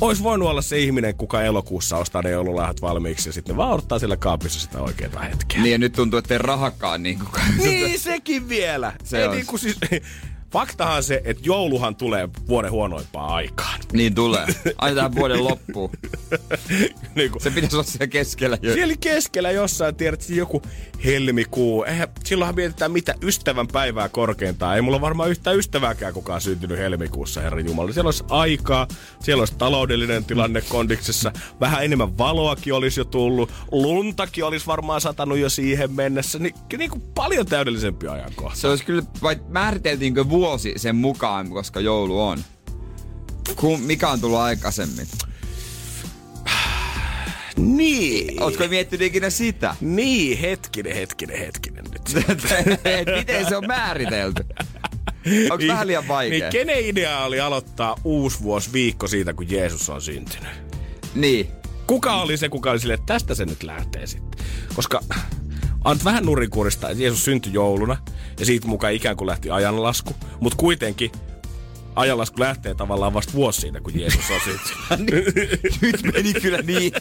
Ois voinut olla se ihminen, kuka elokuussa ostaa ne joululahjat valmiiksi ja sitten vaan odottaa siellä kaapissa sitä oikeaa hetkeä. Niin ja nyt tuntuu, että ei rahakaan niin kuin Niin, sekin vielä. Se Ei on. niinku siis, faktahan se, että jouluhan tulee vuoden huonoimpaan aikaan. Niin tulee. Aina tähän vuoden loppuun. *laughs* niin kuin, Se pitäisi olla siellä keskellä jo. Siellä keskellä jossain, tiedät, joku helmikuu. Eihän, silloinhan mietitään mitä ystävän päivää korkeintaan. Ei mulla varmaan yhtään ystävääkään kukaan syntynyt helmikuussa, herra Jumala. Siellä olisi aikaa, siellä olisi taloudellinen tilanne kondiksessa. Vähän enemmän valoakin olisi jo tullut. Luntakin olisi varmaan satanut jo siihen mennessä. Niin, niin kuin paljon täydellisempi ajankohta. Se olisi kyllä, vai määriteltiinkö vuosi sen mukaan, koska joulu on? Kun, mikä on tullut aikaisemmin? Niin. Ootko miettinyt ikinä sitä? Niin, hetkinen, hetkinen, hetkinen nyt. *laughs* Miten se on määritelty? Onko vähän liian vaikea? Niin kenen idea oli aloittaa uusi vuosi viikko siitä, kun Jeesus on syntynyt? Niin. Kuka oli se, kuka oli silleen, että tästä se nyt lähtee sitten? Koska on vähän nurinkurista, että Jeesus syntyi jouluna ja siitä mukaan ikään kuin lähti ajanlasku, mutta kuitenkin ajanlasku lähtee tavallaan vasta vuosi siitä, kun Jeesus on syntynyt. *laughs* Nyt meni kyllä niin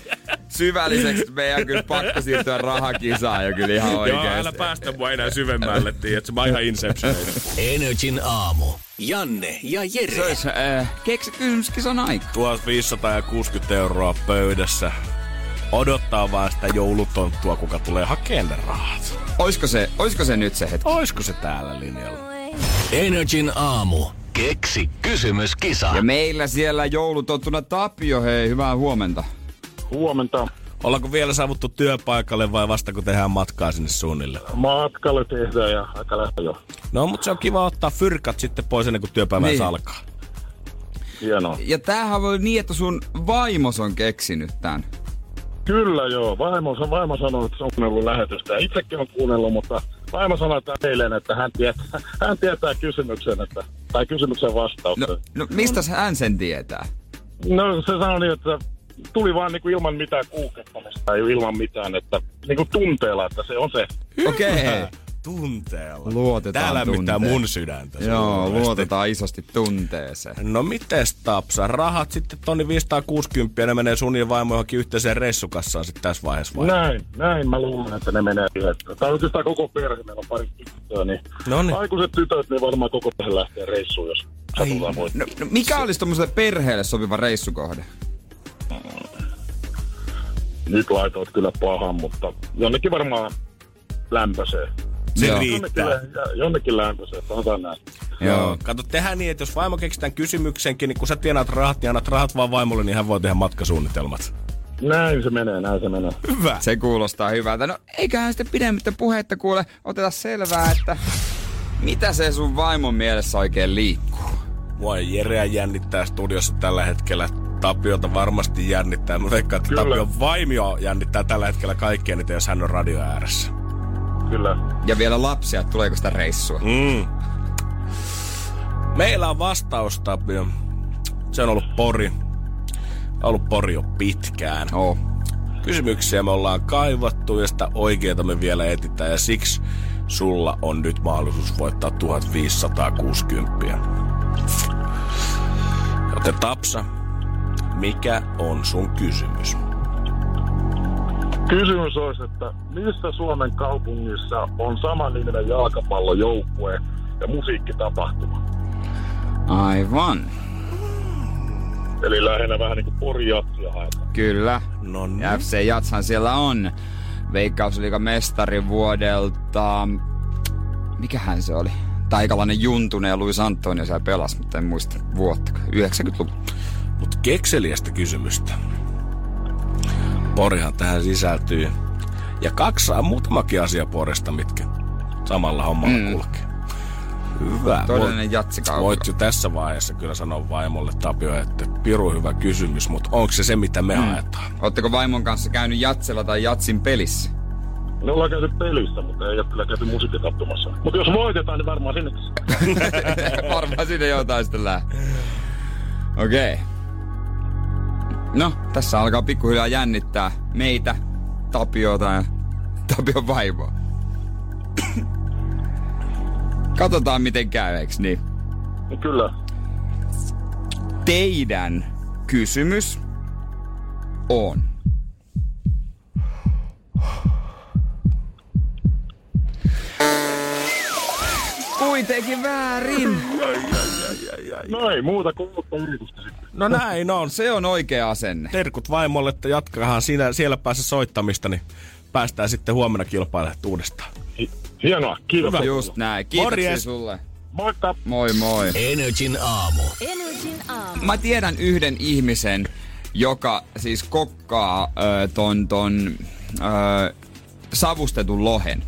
syvälliseksi, että meidän kyllä pakko siirtyä rahakisaan jo kyllä ihan Joo, oikeesti. älä päästä mua enää syvemmälle, tiedätkö? Mä ihan Inception. Energin aamu. Janne ja Jere. Se olisi äh, keksikysymyskisan aika. 1560 euroa pöydässä. Odottaa vaan sitä joulutonttua, kuka tulee hakemaan ne rahat. Oisko se, oisko se nyt se hetki? Oisko se täällä linjalla? Energin aamu. Keksi kysymyskisa. Ja meillä siellä joulutottuna Tapio, hei, hyvää huomenta. Huomenta. Ollaanko vielä saavuttu työpaikalle vai vasta kun tehdään matkaa sinne suunnille? Matkalle tehdään ja aika lähtö jo. No, mutta se on kiva ottaa fyrkat sitten pois ennen kuin työpäivä Niin. alkaa. Hienoa. Ja tämähän voi niin, että sun vaimos on keksinyt tän. Kyllä joo. Vaimo, vaimo sanoi, että se on kuunnellut lähetystä. Itsekin on kuunnellut, mutta vaimo sanoi että eilen, että hän tietää, hän tietää kysymyksen, että, tai kysymyksen vastauksen. No, no mistä hän sen tietää? No se sanoi niin, että tuli vaan niinku ilman mitään kuukettamista tai ilman mitään, että niinku tunteella, että se on se. Okei. Okay. *laughs* Tunteella. Luotetaan Tää lämmittää tunteen. mun sydäntä. Joo, luotetaan isosti tunteeseen. No mites Tapsa? Rahat sitten tonni 560 ne menee sun ja vaimo johonkin yhteiseen reissukassaan sitten tässä vaiheessa vai? Näin, näin mä luulen, että ne menee yhdessä. Tai oikeastaan koko perhe, meillä on pari tyttöä, niin Noniin. aikuiset tytöt, niin varmaan koko perhe lähtee reissuun, jos satutaan voi. No, no mikä olisi tommoselle perheelle sopiva reissukohde? Nyt laitoit kyllä pahan, mutta jonnekin varmaan lämpöisee. Se Joo. riittää. Jonnekin, jonnekin lämpöiseen, sanotaan näin. Joo. Kato, tehdään niin, että jos vaimo keksitään kysymyksenkin, niin kun sä tienaat rahat, niin annat rahat vaan vaimolle, niin hän voi tehdä matkasuunnitelmat. Näin se menee, näin se menee. Hyvä. Se kuulostaa hyvältä. No eiköhän sitten pidemmittä puhetta kuule, oteta selvää, että mitä se sun vaimon mielessä oikein liikkuu. Mua Jereä jännittää studiossa tällä hetkellä. Tapiota varmasti jännittää. Mä veikkaan, että Kyllä. Tapion vaimio jännittää tällä hetkellä kaikkea eniten, jos hän on radio ääressä. Kyllä. Ja vielä lapsia, tuleeko sitä reissua. Mm. Meillä on vastaus, Tapio. Se on ollut Pori. Ollut Pori jo pitkään. Oh. Kysymyksiä me ollaan kaivattu ja sitä oikeeta me vielä etitään. Ja siksi sulla on nyt mahdollisuus voittaa 1560. Joten Tapsa, mikä on sun kysymys? Kysymys olisi, että missä Suomen kaupungissa on samaniminen jalkapallojoukkue ja musiikkitapahtuma? Aivan. Eli lähinnä vähän niin kuin Pori-jatsia haetaan. Kyllä. No niin. Ja FC Jatshan siellä on. Veikkausliigan mestari vuodelta... Mikähän se oli? Taikalainen Juntunen ja Luis Antonio siellä pelasi, mutta en muista vuotta. 90-luku. Mutta kekseliästä kysymystä. Porihan tähän sisältyy. Ja kaksi muutamakin asia Porista, mitkä samalla hommalla mm. kulkee. Hyvä. Todellinen jatsikaupunki. Voit jo tässä vaiheessa kyllä sanoa vaimolle Tapio, että piru hyvä kysymys, mutta onko se se, mitä me mm. haetaan? Ootteko vaimon kanssa käynyt jatsella tai jatsin pelissä? Me ollaan käyty pelissä, mutta ei ole kyllä käyty musiikkitapahtumassa. Mutta jos voitetaan, niin varmaan sinne. *laughs* Varmaan sinne jotain sitten lähtee. Okei. Okay. No, tässä alkaa pikkuhiljaa jännittää meitä, Tapiota ja Tapion vaimoa. Katsotaan miten käy, eiks niin? Niin kyllä. Teidän kysymys on. Kuitenkin väärin. No ei muuta kuin uutta yritystä sitten. No näin on. Se on oikea asenne. Terkut vaimolle, että jatkahan siinä, siellä päässä soittamista, niin päästään sitten huomenna kilpailemaan uudestaan. Hi- Hienoa, kiitos. Hyvä. Just näin. Kiitoksia Morjes. sulle. Moikka! Moi moi. Energin aamu. Energin aamu. Mä tiedän yhden ihmisen, joka siis kokkaa ö, ton, ton ö, savustetun lohen,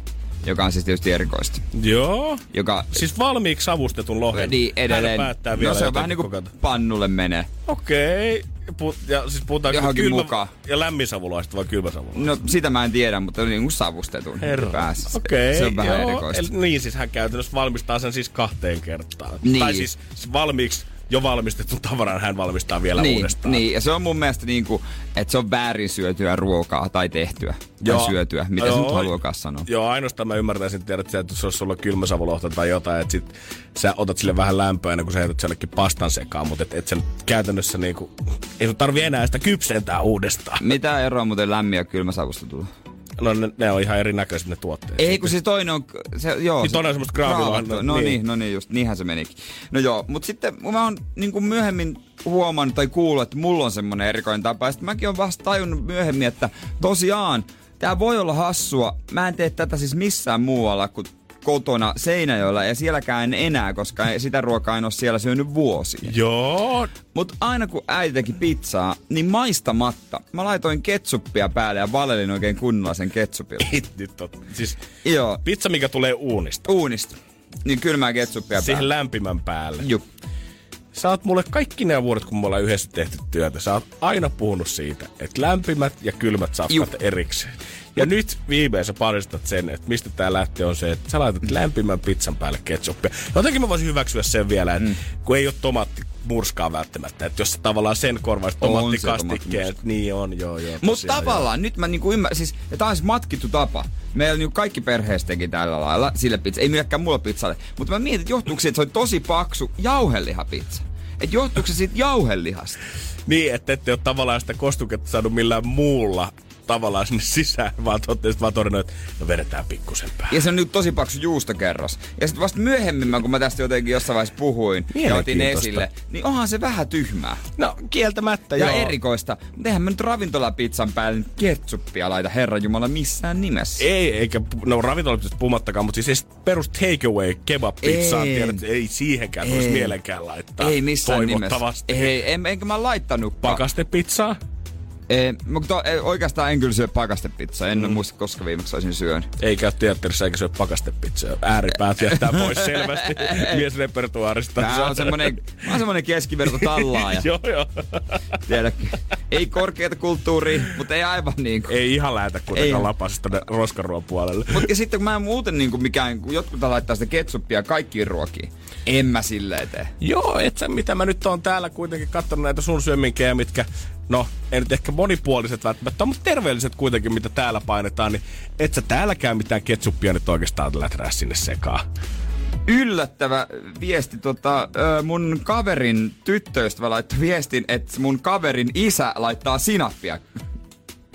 joka on siis tietysti erikoista. Joo. Joka, Siis valmiiksi savustetun lohen. niin edelleen, Hän päättää vielä no se on vähän jotenkin niinku kokata. pannulle menee. Okei. Pu- ja siis puhutaanko Johonkin kylmä- mukaan. Ja lämminsavulaista vai kylmäsavulaista? No sitä mä en tiedä, mutta niin kuin savustetun päässä. Okei. Se on vähän joo. erikoista. Eli, niin, siis hän käytännössä valmistaa sen siis kahteen kertaan. Niin. Tai siis valmiiksi jo valmistetun tavaran hän valmistaa vielä niin, uudestaan. niin, ja se on mun mielestä niin kuin, että se on väärin syötyä ruokaa tai tehtyä. Joo. Tai syötyä, mitä se nyt haluakaan sanoa. Joo, ainoastaan mä ymmärtäisin, tiedät, että jos olisi sulla kylmäsavulohta tai jotain, että sit sä otat sille vähän lämpöä ennen kuin sä heität sen jonnekin pastan sekaan, mutta et, et sen käytännössä niinku, ei sun tarvi enää sitä kypsentää uudestaan. Mitä eroa muuten lämmin ja kylmä savusta tulee? No ne, ne on ihan erinäköiset ne tuotteet. Ei, kun siis toinen on... Se, joo, Niin toinen on semmoista graaviloa, graavattua. no No niin. niin. no niin, just niinhän se menikin. No joo, mutta sitten mä oon niin kuin myöhemmin huomannut tai kuullut, että mulla on semmonen erikoinen tapa. Sitten mäkin on vasta tajunnut myöhemmin, että tosiaan, tää voi olla hassua. Mä en tee tätä siis missään muualla kuin kotona Seinäjoella ja sielläkään en enää, koska sitä ruokaa en ole siellä syönyt vuosiin. Joo, Mutta aina kun äiti teki pizzaa, niin maistamatta mä laitoin ketsuppia päälle ja valelin oikein kunnolla sen ketsupilla. nyt on. Siis Joo, pizza, mikä tulee uunista. uunista. Niin kylmää ketsuppia Siihen päälle. lämpimän päälle. Juh. Sä oot mulle kaikki nämä vuodet, kun me ollaan yhdessä tehty työtä, sä oot aina puhunut siitä, että lämpimät ja kylmät safkat Juh. erikseen. Ja nyt viimein sä paljastat sen, että mistä tää lähtee on se, että sä laitat Mm. lämpimän pizzan päälle ketsuppia. Jotenkin mä voisin hyväksyä sen vielä, että mm. kun ei ole tomaatti murskaa välttämättä, että jos sä tavallaan sen se tomaattikastikkeen, niin on, joo, joo. Mutta tavallaan, nyt mä niinku ymmärrän, siis ja tää on siis matkittu tapa. Meillä niinku kaikki perheessä teki tällä lailla, sille pizza. Ei millekään mulle pizzalle. Mutta mä mietin, että johtuuko se, että se oli tosi paksu jauhelihapizza. Että johtuuko se siitä jauhelihasta? Niin, että ette ole tavallaan sitä kostuketta saanut millään muulla tavallaan sinne sisään, vaan totta vaan todennut, että no vedetään pikkusen päälle. Ja se on nyt tosi paksu juustokerros. Ja sitten vasta myöhemmin, kun mä tästä jotenkin jossain vaiheessa puhuin ja otin esille, niin onhan se vähän tyhmää. No kieltämättä Ja joo. erikoista. Mutta eihän mä nyt ravintolapizzan päälle ketsuppia laita Herran Jumala missään nimessä. Ei, eikä, no ravintolapista puhumattakaan, mutta siis perus takeaway kebab pizzaa, Ei. tiedät, ei siihenkään tulisi Ei. mielenkään laittaa. Ei missään nimessä. Ei, en, enkä mä laittanutkaan. Pakastepizzaa? Ei, mutta ei, oikeastaan en kyllä syö pakastepizzaa. En mm. muista, koska viimeksi olisin syönyt. Ei käy teatterissa eikä syö pakastepizzaa. Ääripäät jättää pois *laughs* selvästi miesrepertuaarista. Tää on semmonen, mä oon semmonen keskiverto tallaaja. *laughs* joo, joo. Tiedätkö? Ei korkeata kulttuuria, mutta ei aivan niin kuin. Ei ihan lähetä kuitenkaan tonne roskaruon puolelle. Mut ja sitten kun mä en muuten niinku mikään, kun jotkut laittaa sitä ketsuppia kaikkiin ruokiin. En mä silleen tee. Joo, et sä, mitä mä nyt oon täällä kuitenkin katsonut näitä sun syöminkejä, mitkä, no, ei nyt ehkä monipuoliset välttämättä, mutta terveelliset kuitenkin, mitä täällä painetaan, niin et sä täälläkään mitään ketsuppia nyt oikeastaan läträä sinne sekaan. Yllättävä viesti. Tota, mun kaverin tyttöystävä laittoi viestin, että mun kaverin isä laittaa sinappia.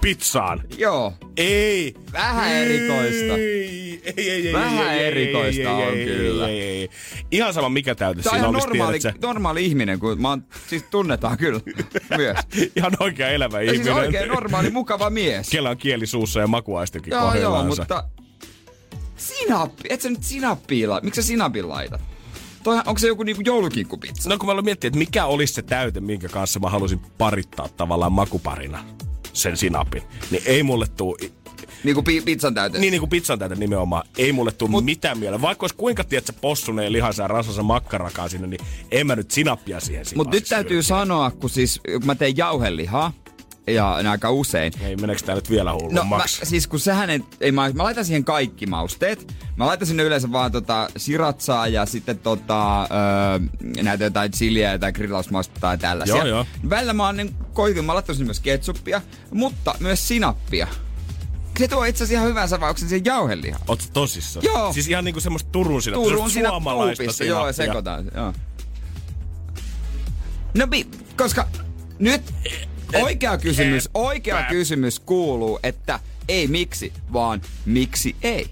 Pizzaan. Joo. Ei. Vähän erikoista. Ei, ei, ei, ei, Vähän ei, ei, erikoista ei, on ei, kyllä. Ei, ei, ei. Ihan sama mikä täyte on siinä ihan olisi, normaali, tiedätkö? normaali ihminen, kun mä oon, siis tunnetaan kyllä *laughs* myös. Ihan oikea elävä siis ihminen. oikein normaali, mukava mies. Kellä on kieli suussa ja makuaistikin Joo, joo, mutta sinappi, et sä nyt sinappia laita. Miksi sä sinapin laitat? Toi, onko se joku niinku joulukinkkupizza? No kun mä aloin miettiä, että mikä olisi se täyte, minkä kanssa mä halusin parittaa tavallaan makuparina sen sinapin, niin ei mulle tuu, Niinku pi- pizzan täyte. niin, niin kuin pizzan täyte nimenomaan, ei mulle tuu Mut, mitään mieleen. Vaikka olisi kuinka tiedät, possuneen lihansa ja rasvansa makkarakaan sinne, niin en mä nyt sinappia siihen Mutta nyt täytyy syö. sanoa, kun siis kun mä teen jauhelihaa, ja aika usein. Ei, meneekö tää nyt vielä No mä, hullummaksi? siis kun sehän ei, ei mä, mä laitan siihen kaikki mausteet. Mä laitan sinne yleensä vaan tota siratsaa ja sitten tota, öö, näitä jotain chiliä tai grillausmaustetta tai tällaisia. Joo, joo. Välillä mä oon niin koitin, mä laitan sinne myös ketsuppia, mutta myös sinappia. Se tuo itse asiassa ihan hyvän savauksen siihen jauhelihaan. Oot tosissaan? Joo. Siis ihan niinku semmoista Turun sinappia. Turun siinä suomalaista puupissa, joo, sekoitaan. se, Joo. No, bi, koska nyt oikea kysymys, oikea kysymys kuuluu, että ei miksi, vaan miksi ei.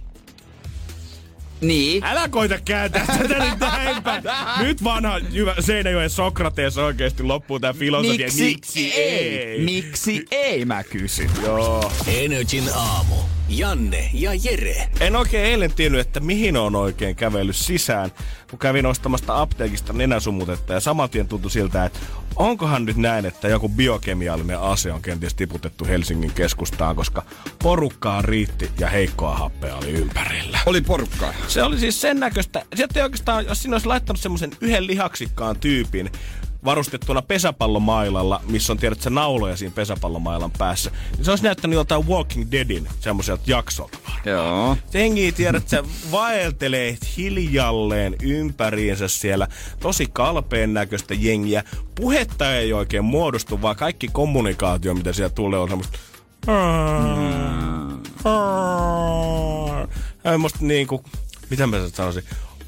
Niin. Älä koita kääntää tätä nyt näin päin. *laughs* Nyt vanha jyvä, Seinäjoen Sokrates oikeesti loppuu tää filosofia. Miksi, ei? Miksi ei, mä kysyn. Joo. Energin aamu. Janne ja Jere. En oikein eilen tiennyt, että mihin on oikein kävellyt sisään, kun kävin ostamasta apteekista nenäsumutetta ja saman tien tuntui siltä, että onkohan nyt näin, että joku biokemiallinen ase on kenties tiputettu Helsingin keskustaan, koska porukkaa riitti ja heikkoa happea oli ympärillä. Oli porukkaa. Se oli siis sen näköistä. Sieltä ei oikeastaan, jos sinne olisi laittanut semmoisen yhden lihaksikkaan tyypin, varustettuna pesäpallomailalla, missä on tiedät, se nauloja siinä pesäpallomailan päässä, niin se olisi näyttänyt joltain Walking Deadin semmoiselta jaksolta. Joo. Tengi tiedät, se vaeltelee hiljalleen ympäriinsä siellä. Tosi kalpeen näköistä jengiä. Puhetta ei oikein muodostu, vaan kaikki kommunikaatio, mitä siellä tulee, on semmoista... Semmoista niinku... Mitä mä sanoisin?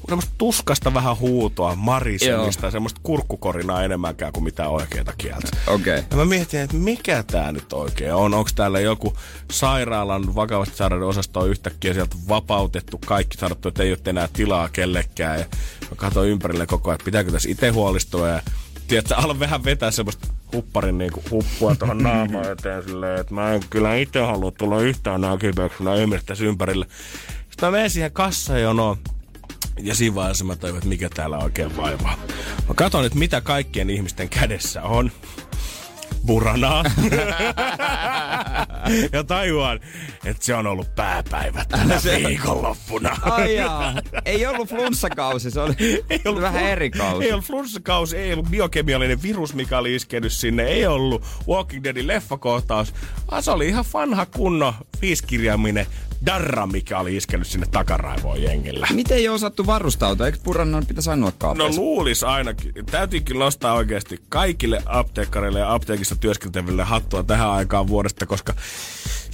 Semmoista tuskasta vähän huutoa, marisemista semmoista kurkkukorinaa enemmänkään kuin mitään oikeita kieltä. Okei. Ja mä mietin, että mikä tää nyt oikein on. Onko täällä joku sairaalan vakavasti sairauden osasto on yhtäkkiä sieltä vapautettu, kaikki sanottu, että ei ole enää tilaa kellekään. Ja mä katsoin ympärille koko ajan, että pitääkö tässä itse huolistua. Ja tiedätkö, alan vähän vetää semmoista hupparin niin huppua tuohon naamaan eteen silleen, että mä en kyllä itse halua tulla yhtään näkyväksi, mä ymmärtäisi ympärille. Sitten mä menen siihen kassajonoon ja siinä vaiheessa mä tajuin, että mikä täällä oikein vaivaa. Mä katson, että mitä kaikkien ihmisten kädessä on. Buranaa. *laughs* ja tajuan, että se on ollut pääpäivä tänä *laughs* viikonloppuna. Ai jaa. Ei ollut flunssakausi, se oli, *laughs* Ei ollut vähän flu- eri kausi. Ei ollut flunssakausi, ei ollut biokemiallinen virus, mikä oli iskenyt sinne, ei ollut Walking Deadin leffakohtaus, vaan se oli ihan vanha kunno viiskirjaiminen darra, mikä oli iskenyt sinne takaraivoon jengillä. Miten ei osattu varustautua? Eikö Purannan pitäisi sanoa No kaapissa? luulis ainakin. Täytyy kyllä nostaa oikeasti kaikille apteekkareille ja apteekissa työskenteleville hattua tähän aikaan vuodesta, koska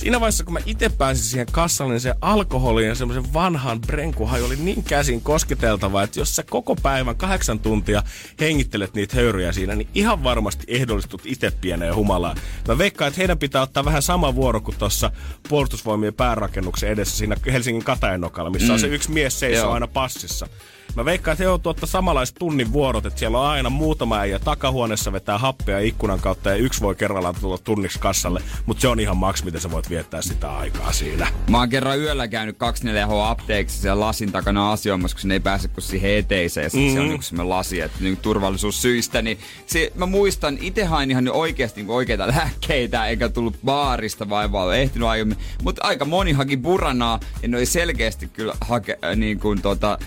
siinä vaiheessa, kun mä itse pääsin siihen kassalle, niin se alkoholi ja semmoisen vanhan brenkuhaju oli niin käsin kosketeltava, että jos sä koko päivän kahdeksan tuntia hengittelet niitä höyryjä siinä, niin ihan varmasti ehdollistut itse pieneen ja humalaan. Mä veikkaan, että heidän pitää ottaa vähän sama vuoro kuin tuossa puolustusvoimien päärakennuksen edessä siinä Helsingin Katajanokalla, missä mm. on se yksi mies seisoo aina passissa. Mä veikkaan, että he joutuu ottaa samanlaiset tunnin vuorot, että siellä on aina muutama äijä takahuoneessa vetää happea ikkunan kautta ja yksi voi kerrallaan tulla tunniksi kassalle, mutta se on ihan maks, miten sä voit viettää sitä aikaa siinä. Mä oon kerran yöllä käynyt 24H apteekissa siellä lasin takana asioimassa, kun sinne ei pääse kuin siihen eteiseen. Mm-hmm. Se on niin semmoinen lasi, että niin turvallisuussyistä. Niin se, mä muistan, itse hain ihan oikeasti niin oikeita *laughs* lääkkeitä, eikä tullut baarista vai vaan ehtinyt aiemmin. Mutta aika moni haki buranaa ja ne oli selkeästi kyllä hake, äh, niin kuin tota,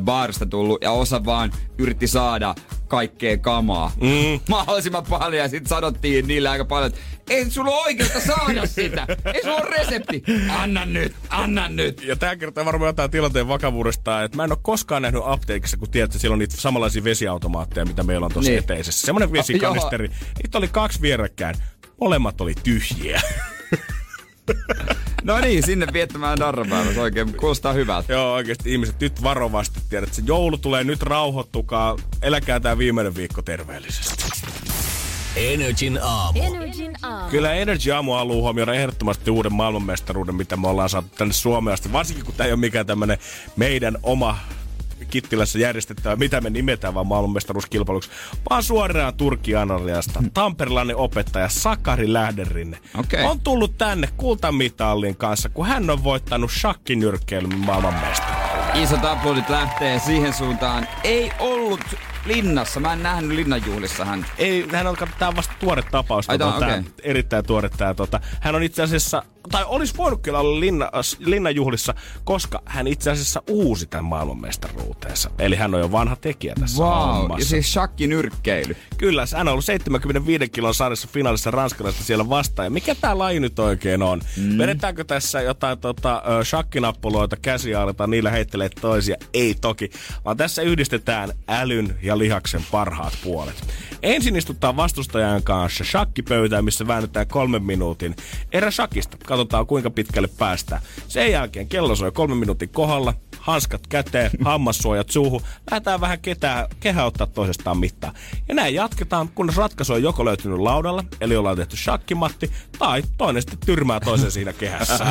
baarista tullut ja osa vaan yritti saada kaikkea kamaa. Mm. *laughs* Mahdollisimman paljon ja sitten sanottiin niille aika paljon, että ei sulla ole oikeutta saada sitä. Ei sulla ole resepti. Anna nyt, anna nyt. Ja tää kertoo varmaan jotain tilanteen vakavuudesta, että mä en ole koskaan nähnyt apteekissa, kun tiedät, että siellä on niitä samanlaisia vesiautomaatteja, mitä meillä on tuossa niin. eteisessä. Semmoinen vesikanisteri. Niitä oli kaksi vierekkäin. Molemmat oli tyhjiä. *laughs* *laughs* No niin, sinne viettämään darrapäivä. Oikein kuulostaa hyvältä. Joo, oikeasti ihmiset nyt varovasti tiedät, että se joulu tulee nyt rauhoittukaa. Eläkää tämä viimeinen viikko terveellisesti. Energin aamu. Energin aamu. Kyllä Energy aamu haluaa huomioida ehdottomasti uuden maailmanmestaruuden, mitä me ollaan saatu tänne Suomeen asti. Varsinkin kun tämä ei ole mikään tämmöinen meidän oma Kittilässä järjestettävä, mitä me nimetään vaan maailmanmestaruuskilpailuksi, vaan suoraan Turkki Analiasta. Mm. Tamperelainen opettaja Sakari Lähderinne okay. on tullut tänne kultamitallin kanssa, kun hän on voittanut shakkinyrkkeilyn maailmanmestaruuden. Isot aplodit lähtee siihen suuntaan. Ei ollut linnassa. Mä en nähnyt linnanjuhlissa hän. Ei, hän on, tää on vasta tuore tapaus. Ai, tota, okay. erittäin tuore tää, tota. Hän on itse asiassa, tai olisi voinut kyllä olla linna, linnanjuhlissa, koska hän itse asiassa uusi tämän maailmanmestaruuteensa. Eli hän on jo vanha tekijä tässä wow. hommassa. Ja siis shakki nyrkkeily. Kyllä, hän on ollut 75 kilon sarjassa finaalissa ranskalaisesta siellä vastaan. Ja mikä tää laji nyt oikein on? Mm. Vedetäänkö tässä jotain tota, shakkinappuloita käsiaalita, niillä heittelee toisia? Ei toki, vaan tässä yhdistetään älyn ja ja lihaksen parhaat puolet. Ensin istuttaa vastustajan kanssa shakkipöytään, missä väännetään kolmen minuutin erä shakista. Katsotaan kuinka pitkälle päästään. Sen jälkeen kello soi kolmen minuutin kohdalla, hanskat käteen, *laughs* hammassuojat suuhun. Lähdetään vähän ketää, kehä ottaa toisestaan mittaa. Ja näin jatketaan, kunnes ratkaisu on joko löytynyt laudalla, eli ollaan tehty shakkimatti, tai toinen sitten tyrmää toisen siinä kehässä.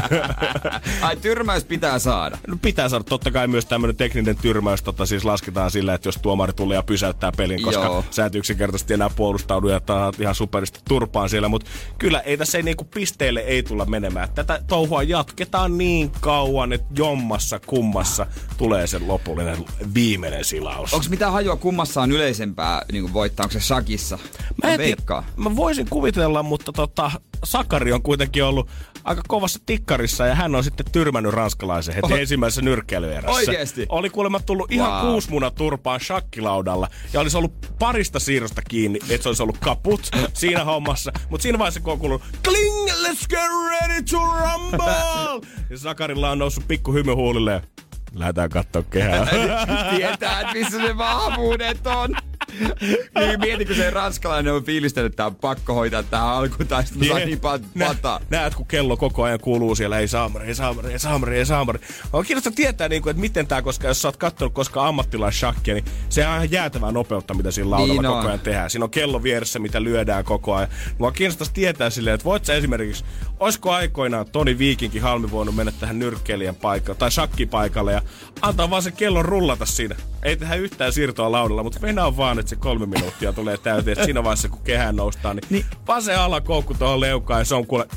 *laughs* Ai tyrmäys pitää saada? No pitää saada. Totta kai myös tämmöinen tekninen tyrmäys tota, siis lasketaan sillä, että jos tuomari tulee ja pysäyttää pelin, koska Joo. sä et yksinkertaisesti enää puolustaudu ja ihan superista turpaan siellä. Mutta kyllä ei tässä ei niinku pisteille ei tulla menemään. Tätä touhua jatketaan niin kauan, että jommassa kummassa tulee se lopullinen viimeinen silaus. Onko mitään hajua kummassa on yleisempää niin voittaa? Onko se sakissa? Mä, en mä voisin kuvitella, mutta tota, Sakari on kuitenkin ollut aika kovassa tikkarissa ja hän on sitten tyrmännyt ranskalaisen heti oh. ensimmäisessä nyrkkeilyerässä. Oikeesti? Oli kuulemma tullut ihan wow. kuusmuna turpaan shakkilaudalla ja olisi ollut parista siirrosta kiinni, että se olisi ollut kaput siinä hommassa. Mutta siinä vaiheessa kun on kuullut kling, let's get ready to rumble! ja Sakarilla on noussut pikku hymy huulille Lähdetään katsoa kehää. *laughs* Tietää, että missä se vahvuudet on *laughs* niin mietitkö se ranskalainen on fiilistänyt, että on pakko hoitaa tähän alkuun, tai sitten saa niin pataa. Näet, kun kello koko ajan kuuluu siellä, ei saamari, ei saamari, ei saamari, ei saamari. On kiinnostaa tietää, niin kuin, että miten tämä, koska jos sä oot katsonut koska ammattilaishakkia, niin se on ihan jäätävää nopeutta, mitä siinä laudalla niin koko ajan tehdään. Siinä on kello vieressä, mitä lyödään koko ajan. Mua kiinnostaisi tietää silleen, että voit sä esimerkiksi, olisiko aikoinaan Toni Viikinkin halmi voinut mennä tähän nyrkkeilijän paikalle tai shakkipaikalle ja antaa vaan se kellon rullata siinä. Ei tehdä yhtään siirtoa laudalla, mutta mennään vaan, että se kolme minuuttia tulee täyteen. Siinä vaiheessa, kun kehään noustaan, niin, niin. vaan se alakoukku tuohon leukaan ja se on kuule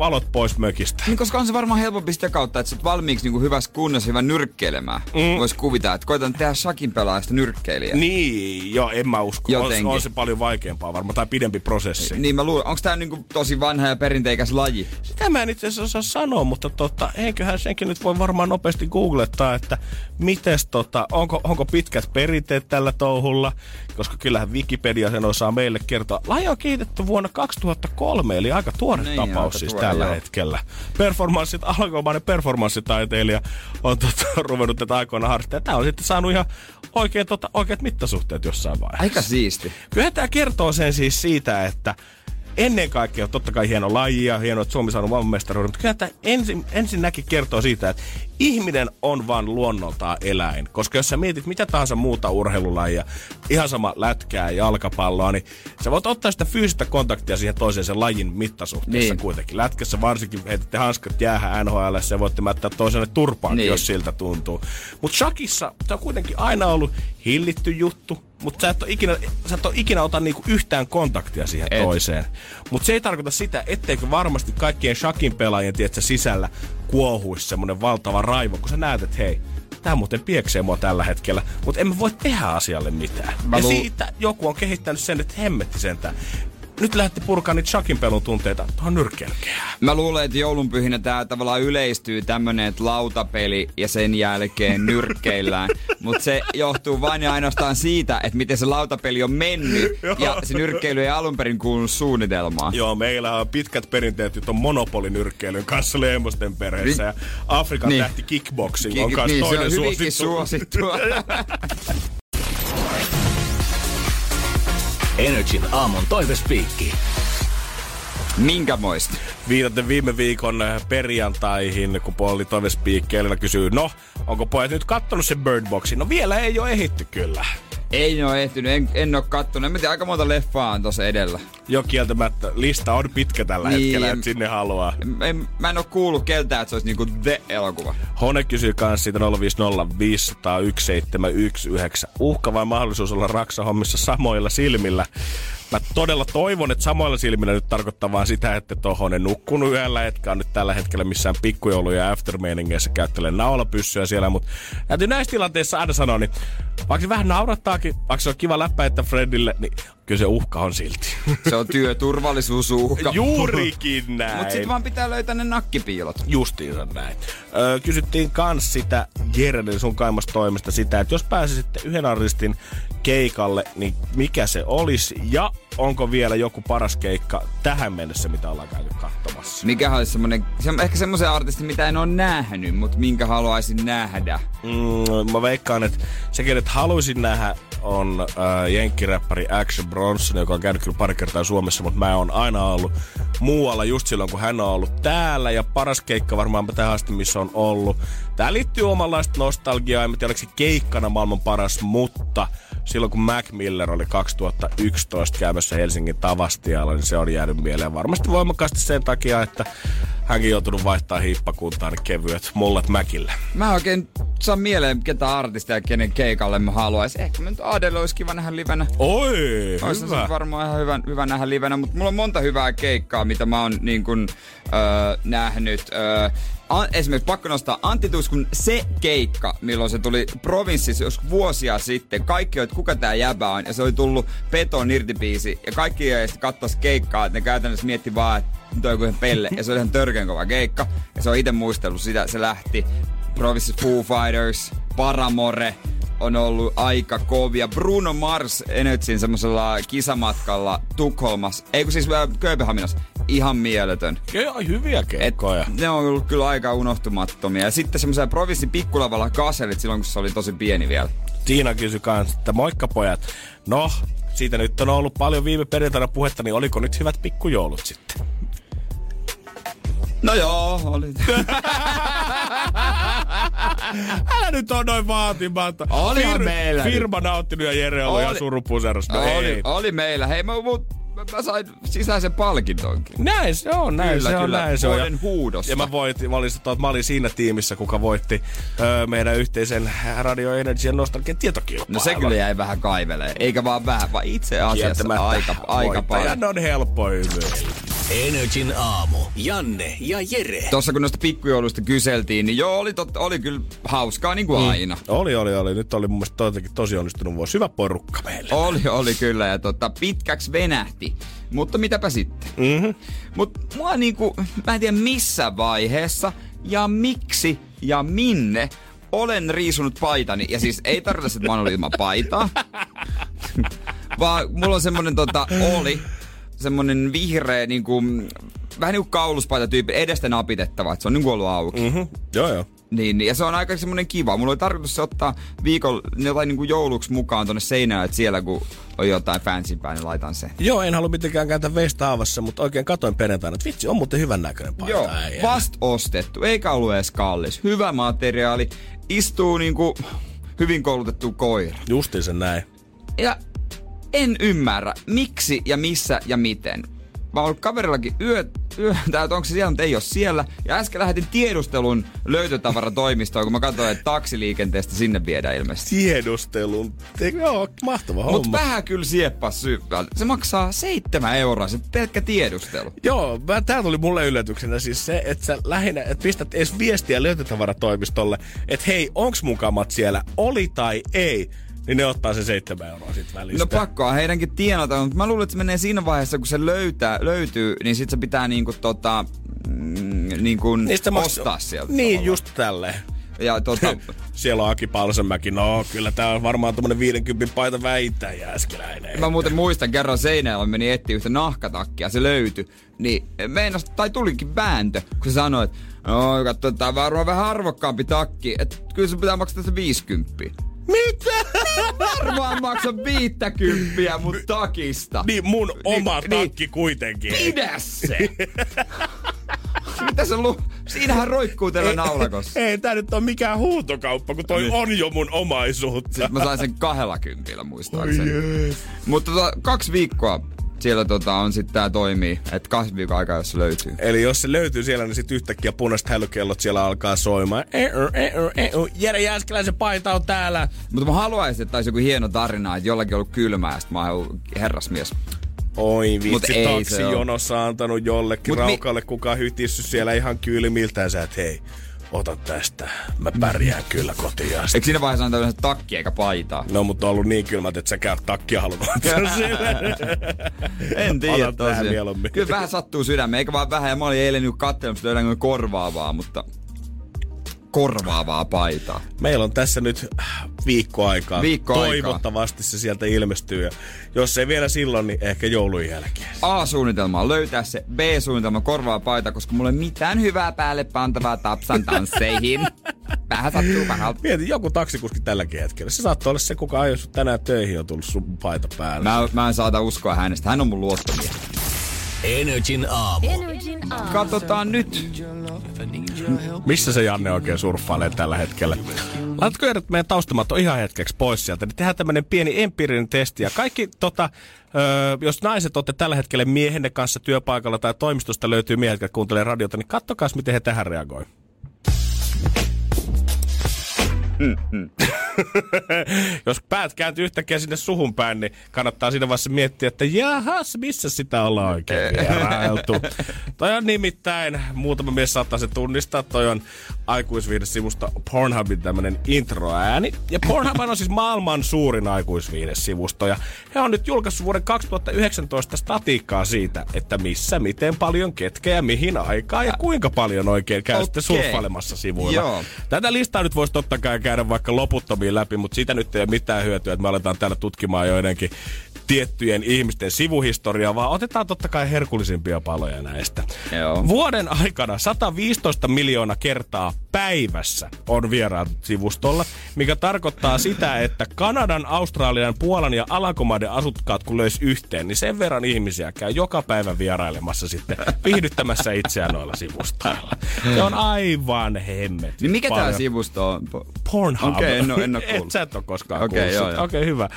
valot pois mökistä. Niin, koska on se varmaan helpompi sitä kautta, että sä valmiiksi niin kuin hyvässä kunnossa hyvä nyrkkeilemään. Mm. Voisi kuvitella, että koitan tehdä shakin pelaajasta nyrkkeilijä. Niin, joo, en mä usko. On, on, se paljon vaikeampaa varmaan, tai pidempi prosessi. Niin mä luulen, onko tää niin tosi vanha ja perinteikäs laji? Sitä mä en itse asiassa osaa sanoa, mutta tota, eiköhän senkin nyt voi varmaan nopeasti googlettaa, että mites tota, onko, onko pitkät perinteet tällä touhulla, koska kyllähän Wikipedia sen osaa meille kertoa. Laji on kiitetty vuonna 2003, eli aika tuore niin, tapaus aika siis tuore, tällä joo. hetkellä. Performanssit, alkoimainen performanssitaiteilija on tota, *laughs* ruvennut tätä aikoina harrastamaan. Tämä on sitten saanut ihan oikein, tota, oikeat mittasuhteet jossain vaiheessa. Aika siisti. Kyllä tämä kertoo sen siis siitä, että ennen kaikkea totta kai hieno laji ja hieno, että Suomi saanut maailmanmestaruuden, mutta kyllä tämä ensin, ensinnäkin kertoo siitä, että ihminen on vaan luonnoltaan eläin. Koska jos sä mietit mitä tahansa muuta urheilulajia, ihan sama lätkää, jalkapalloa, niin sä voit ottaa sitä fyysistä kontaktia siihen toiseen sen lajin mittasuhteessa niin. kuitenkin. Lätkässä varsinkin heitätte hanskat jäähän NHL, ja voitte mättää toiselle turpaan, niin. jos siltä tuntuu. Mutta shakissa se on kuitenkin aina ollut hillitty juttu, mutta sä et ole ikinä, sä et ole ikinä ota niinku yhtään kontaktia siihen et. toiseen. Mutta se ei tarkoita sitä, etteikö varmasti kaikkien shakin pelaajien tiedätkö, sisällä kuohuisi semmoinen valtava raivo, kun sä näet, että hei, tämä muuten pieksee mua tällä hetkellä, mutta emme voi tehdä asialle mitään. Mä ja lu- siitä joku on kehittänyt sen, että hemmetti sentään nyt lähti purkaa niitä shakin pelun tunteita tuohon nyrkkelkeään. Mä luulen, että joulunpyhinä tää tavallaan yleistyy tämmönen, että lautapeli ja sen jälkeen nyrkkeillään. *laughs* Mutta se johtuu vain ja ainoastaan siitä, että miten se lautapeli on mennyt ja se nyrkkeily ei alun perin kuulunut suunnitelmaan. Joo, meillä on pitkät perinteet nyt on monopolinyrkkeilyn kanssa Leemosten perheessä ja Afrikan niin. tähti kickboxing Ki- on kanssa niin, toinen se on suosittu. suosittua. *laughs* Energin aamun toivespiikki. Minkä moista? Viitaten viime viikon äh, perjantaihin, kun Polli toivespiikkeellä kysyy, no, onko pojat nyt kattonut sen Bird Boxin? No vielä ei ole ehitty kyllä. Ei ole ehtinyt, en, en ole kattonut. En tiedä, aika monta leffaa on tossa edellä. Jo kieltämättä. Lista on pitkä tällä niin, hetkellä, että sinne haluaa. En, mä en ole kuullut keltään, että se olisi niinku The-elokuva. Hone kysyy kanssa siitä 050 Uhka vai mahdollisuus olla raksahommissa samoilla silmillä? Mä todella toivon, että samoilla silmillä nyt tarkoittaa vaan sitä, että tohon en nukkunut yöllä, etkä on nyt tällä hetkellä missään pikkujoulu- ja aftermeiningeissä käyttelee naulapyssyä siellä, mutta täytyy näissä tilanteissa aina sanoa, niin vaikka se vähän naurattaakin, vaikka se on kiva läppä, että Fredille, niin kyllä se uhka on silti. *laughs* Se on työturvallisuusuhka. Juurikin näin. Mutta sitten vaan pitää löytää ne nakkipiilot. Justiinsa näin. Öö, kysyttiin kans sitä Jerden sun kaimasta toimesta sitä, että jos pääsisitte yhden artistin keikalle, niin mikä se olisi ja onko vielä joku paras keikka tähän mennessä, mitä ollaan käyty katsomassa? Mikä olisi semmonen, se, ehkä semmoisen artistin, mitä en ole nähnyt, mutta minkä haluaisin nähdä? Mm, mä veikkaan, että se, kenet haluaisin nähdä, on äh, jenkkiräppäri Action Bronson, joka on käynyt kyllä pari kertaa Suomessa, mutta mä oon aina ollut muualla just silloin, kun hän on ollut täällä. Ja paras keikka varmaan tähän asti, missä on ollut. Tää liittyy omanlaista nostalgiaa, en tiedä, oliko se keikkana maailman paras, mutta silloin kun Mac Miller oli 2011 käymässä Helsingin Tavastialla, niin se on jäänyt mieleen varmasti voimakkaasti sen takia, että hänkin joutunut vaihtaa hiippakuntaan kevyet mullat Mäkille. Mä oikein saa mieleen, ketä artisteja, kenen keikalle mä haluaisin. Ehkä nyt Adele olisi kiva nähdä livenä. Oi, Olisi hyvä. varmaan ihan hyvä, hyvä nähdä livenä, mutta mulla on monta hyvää keikkaa, mitä mä oon niin kun, öö, nähnyt. Öö, An, esimerkiksi pakko nostaa Antti Tuskun se keikka, milloin se tuli provinssissa jos vuosia sitten. Kaikki että kuka tää jäbä on. Ja se oli tullut Peton irtipiisi. Ja kaikki sitten katsoa keikkaa, että ne käytännössä mietti vaan, että toi kuin pelle. Ja se oli ihan törkeän kova keikka. Ja se on itse muistellut sitä. Se lähti Provinces Foo Fighters, Paramore, on ollut aika kovia. Bruno Mars Energyn semmoisella kisamatkalla Tukholmassa, ei kun siis äh, Kööpenhaminassa, ihan mieletön. Joo, hyviä keikkoja. ne on ollut kyllä aika unohtumattomia. Ja sitten semmoisella provinssin pikkulavalla kaselit silloin, kun se oli tosi pieni vielä. Tiina kysyi kanssa, että moikka pojat. No, siitä nyt on ollut paljon viime perjantaina puhetta, niin oliko nyt hyvät pikkujoulut sitten? No joo, oli. *laughs* Älä nyt on noin vaatimatta. Olihan Fir- meillä. Firma nauttinut ja Jere oli, oli ihan surupuserosta. No oli, oli meillä. Hei, mä, mut, mä sain sisäisen palkintonkin. Näin se on, näin kyllä, se on, kyllä. näin se on. Ja, huudosta. Ja mä, voitin, mä, olin, mä olin siinä tiimissä, kuka voitti öö, meidän yhteisen Radio Energy nostalgian tietokilpailun. No se kyllä jäi vähän kaivelee. Eikä vaan vähän, vaan itse asiassa aika, aika paljon. on helppo hymyillä. Energin aamu. Janne ja Jere. Tuossa kun noista pikkujouluista kyseltiin, niin joo, oli, tot, oli kyllä hauskaa niin kuin mm. aina. Oli, oli, oli. Nyt oli mun mielestä tosi onnistunut vuosi. Hyvä porukka meille. Oli, oli kyllä. Ja tota, pitkäksi venähti. Mutta mitäpä sitten. Mm-hmm. Mutta mua niinku, mä en tiedä missä vaiheessa ja miksi ja minne olen riisunut paitani. Ja siis ei tarkoita, että mä oon ollut ilman paitaa. *laughs* vaan mulla on semmonen tota, oli, semmonen vihreä niinku, vähän niinku kauluspaita tyyppi, edestä napitettava, että se on niinku ollut auki. Mm-hmm. Joo, joo. Niin, niin, ja se on aika semmoinen kiva. Mulla oli tarkoitus se ottaa viikon jotain niin kuin jouluksi mukaan tonne seinään, että siellä kun on jotain fancympää, niin laitan se. Joo, en halua mitenkään kääntää veistä haavassa, mutta oikein katoin perjantaina, että vitsi, on muuten hyvän näköinen paita. Joo, vast ostettu, eikä ollut edes kallis. Hyvä materiaali, istuu niinku hyvin koulutettu koira. Justiin sen näin. Ja en ymmärrä, miksi ja missä ja miten. Mä oon kaverillakin yö, yö tää, onko se siellä, mutta ei ole siellä. Ja äsken lähetin tiedustelun löytötavaratoimistoon, kun mä katsoin, että taksiliikenteestä sinne viedään ilmeisesti. Tiedustelun? Te, joo, mahtava homma. Mut vähän kyllä sieppas syvää. Se maksaa seitsemän euroa, se pelkkä tiedustelu. Joo, tää tuli mulle yllätyksenä siis se, että sä lähinnä, että pistät edes viestiä löytötavaratoimistolle, että hei, onks mukamat siellä, oli tai ei niin ne ottaa se seitsemän euroa sit välistä. No pakkoa heidänkin tienata, mutta mä luulen, että se menee siinä vaiheessa, kun se löytää, löytyy, niin sit se pitää niinku tota, mm, niinku niin ostaa maks... sieltä. Niin, tavallaan. just tälle. Ja tota... *laughs* Siellä on Aki Palsenmäki. No, kyllä tää on varmaan tommonen 50 paita väittää jääskeläinen. Mä muuten muistan kerran seinällä meni etsiä yhtä nahkatakkia, se löytyi. Niin meinas, tai tulikin vääntö, kun se sanoi, että no, katso, tää on varmaan vähän arvokkaampi takki. Että kyllä se pitää maksaa tässä 50. Mitä? Varmaan maksa viittäkymppiä mun takista. Niin mun oma niin, takki niin, kuitenkin. Pidä se! Mitä se lu... Siinähän roikkuu teillä naulakossa. Ei, tää nyt on mikään huutokauppa, kun toi niin. on jo mun omaisuutta. Sitten mä sain sen kahdella kympillä muistaakseni. Oh, Mutta tota, kaksi viikkoa siellä tota, on sitten tää toimii, että kahden viikon aikaa, jos se löytyy. Eli jos se löytyy siellä, niin sitten yhtäkkiä punaiset hälykellot siellä alkaa soimaan. Jere Jääskeläisen paita on täällä. Mutta mä haluaisin, että olisi joku hieno tarina, että jollakin on ollut kylmää, ja mä oon herrasmies. Oi vitsi, taksijonossa antanut jollekin Mut raukalle, mi- kuka hytissy siellä ihan kylmiltään. Sä et hei, ota tästä. Mä pärjään kyllä kotiin asti. Eikö siinä vaiheessa antaa takki eikä paitaa? No, mutta on ollut niin kylmät, että sä käy takkia halunnut En tiedä tosiaan. Kyllä vähän sattuu sydämeen, eikä vaan vähän. Ja mä olin eilen nyt katselemassa, löydänkö korvaavaa, mutta korvaavaa paitaa. Meillä on tässä nyt viikko aikaa. Viikko Toivottavasti se sieltä ilmestyy. Ja jos ei vielä silloin, niin ehkä joulun jälkeen. A-suunnitelma on löytää se. B-suunnitelma korvaa paita, koska mulla ei mitään hyvää päälle pantavaa tapsan tansseihin. *laughs* Vähän sattuu vähän. Mieti, joku taksikuski tälläkin hetkellä. Se saattaa olla se, kuka ajoi tänään töihin on tullut sun paita päälle. Mä, mä en saata uskoa hänestä. Hän on mun luottomia. Energin aamu. Energin aamu. Katsotaan nyt. Missä se Janne oikein surffailee tällä hetkellä? Laitatko Erit meidän taustamatto ihan hetkeksi pois sieltä, niin tehdään tämmönen pieni empiirinen testi. Ja kaikki, tota, ö, jos naiset olette tällä hetkellä miehenne kanssa työpaikalla tai toimistosta löytyy miehet, jotka kuuntelee radiota, niin kattokaa, miten he tähän reagoivat. Mm-hmm. Jos päät kääntyy yhtäkkiä sinne suhun päin, niin kannattaa siinä vaiheessa miettiä, että jahas, missä sitä ollaan oikein vierailtu. toi on nimittäin, muutama mies saattaa se tunnistaa, toi on aikuisviihdesivusta Pornhubin tämmönen introääni. Ja Pornhub on siis maailman suurin aikuisviihdesivusto. Ja he on nyt julkaissut vuoden 2019 statiikkaa siitä, että missä, miten paljon, ketkä ja mihin aikaa ja kuinka paljon oikein käy okay. sitten surffailemassa sivuilla. Joo. Tätä listaa nyt voisi totta kai käydä vaikka loputtomiin läpi, mutta siitä nyt ei ole mitään hyötyä, että me aletaan täällä tutkimaan joidenkin tiettyjen ihmisten sivuhistoriaa, vaan otetaan totta kai herkullisimpia paloja näistä. Joo. Vuoden aikana 115 miljoonaa kertaa päivässä on vieraat sivustolla, mikä tarkoittaa sitä, että Kanadan, Australian, Puolan ja Alankomaiden asukkaat kun löys yhteen, niin sen verran ihmisiä käy joka päivä vierailemassa sitten viihdyttämässä itseään noilla sivustoilla. Se on aivan hemmet. Niin mikä tämä sivusto on? Pornhub. Okei, okay, en, en ole *laughs* kuullut. Et sä et ole koskaan okay, kuullut. Okei, okay, hyvä.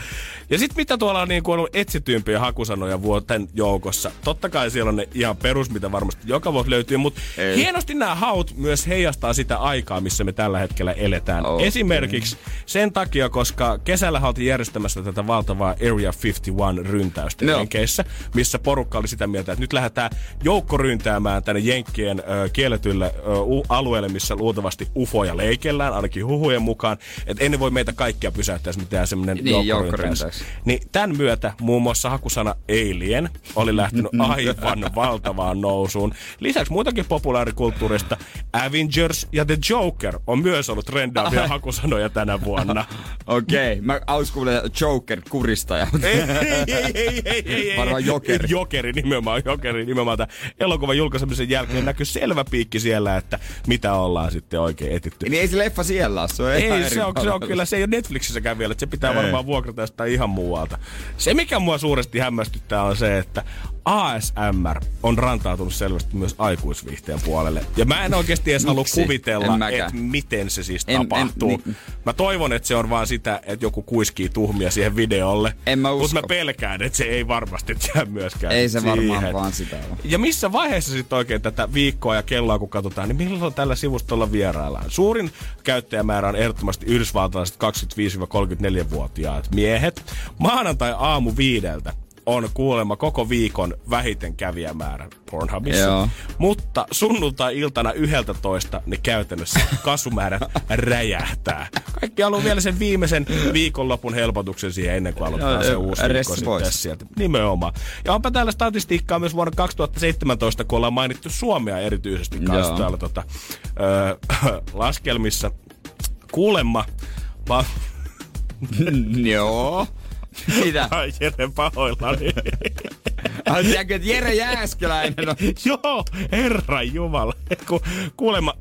Ja sitten mitä tuolla on niin ollut etsitympiä hakusanoja vuoten joukossa. Totta kai siellä on ne ihan perus, mitä varmasti joka vuosi löytyy, mutta Ei. hienosti nämä haut myös heijastaa sitä aikaa, missä me tällä hetkellä eletään. Okay. Esimerkiksi sen takia, koska kesällä oltiin järjestämässä tätä valtavaa Area 51 ryntäystä no. Jenkeissä, missä porukka oli sitä mieltä, että nyt lähdetään joukkoryntäämään tänne Jenkkien ö, kielletylle ö, u- alueelle, missä luultavasti ufoja leikellään, ainakin huhujen mukaan, että ennen voi meitä kaikkia pysäyttää, jos mitään semmoinen Niin, joukkoryntäys. Niin tämän myötä muun muassa hakusana Alien oli lähtenyt aivan *laughs* valtavaan nousuun. Lisäksi muutakin populaarikulttuurista Avengers ja The Joker on myös ollut trendaavia hakusanoja tänä vuonna. *laughs* Okei, okay. mä auskuulen Joker kuristaja. ei, ei, ei, ei, ei, ei. Varmaan Jokeri. Jokeri nimenomaan, Jokeri nimenomaan. Tämän elokuvan julkaisemisen jälkeen näkyy selvä piikki siellä, että mitä ollaan sitten oikein etitty. Niin ei se leffa siellä ole, se on ihan Ei, eri se on, se on kyllä, se ei ole Netflixissäkään vielä, että se pitää ei. varmaan vuokrata jostain ihan muualta. Se, mikä mua suuresti hämmästyttää, on se, että ASMR on rantautunut selvästi myös aikuisviihteen puolelle. Ja mä en oikeasti edes halua kuvitella, En että miten se siis En- en- tapahtuu. niin. Mä toivon, että se on vaan sitä, että joku kuiskii tuhmia siihen videolle. En mä Mutta mä pelkään, että se ei varmasti jää myöskään Ei se siihen. varmaan vaan sitä ole. Ja missä vaiheessa sitten oikein tätä viikkoa ja kelloa kun katsotaan, niin milloin tällä sivustolla vieraillaan? Suurin käyttäjämäärä on ehdottomasti yhdysvaltalaiset 25-34-vuotiaat miehet. Maanantai aamu viideltä on kuulemma koko viikon vähiten kävijämäärä Pornhubissa. Joo. Mutta sunnuntai-iltana 11 niin käytännössä *laughs* kasvumäärät räjähtää. Kaikki haluaa vielä sen viimeisen viikonlopun helpotuksen siihen ennen kuin aloittaa se uusi viikko sitten sieltä. Nimenomaan. Ja onpa täällä statistiikkaa myös vuonna 2017, kun ollaan mainittu Suomea erityisesti kanssa Joo. täällä tota, ö, *laughs* laskelmissa. Kuulemma, va- Joo. Mitä? Ai Jere pahoillani. Ai, Tiedätkö, että Jere Jääskeläinen on... Joo, herra jumala. Ku, kuulemma,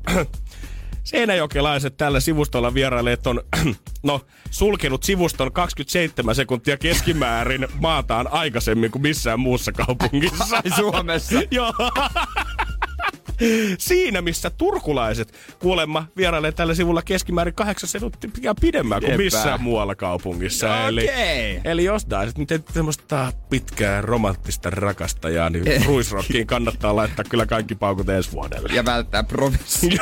Seinäjokelaiset tällä sivustolla vierailleet on *clears throat* no, sulkenut sivuston 27 sekuntia keskimäärin maataan aikaisemmin kuin missään muussa kaupungissa. Ai Suomessa. *laughs* Joo. Siinä, missä turkulaiset kuulemma vierailee tällä sivulla keskimäärin kahdeksan sekuntia pidemmään kuin missään muualla kaupungissa. No eli, okei. eli jos taisit nyt semmoista pitkää romanttista rakastajaa, niin ruisrokkiin kannattaa laittaa kyllä kaikki paukut ensi vuodelle. Ja välttää provinssi. *laughs*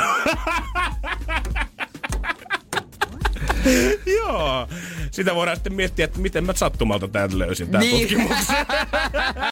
Joo. Sitä voidaan sitten miettiä, että miten mä sattumalta tämän löysin, tämän Niin. tutkimuksen. *laughs*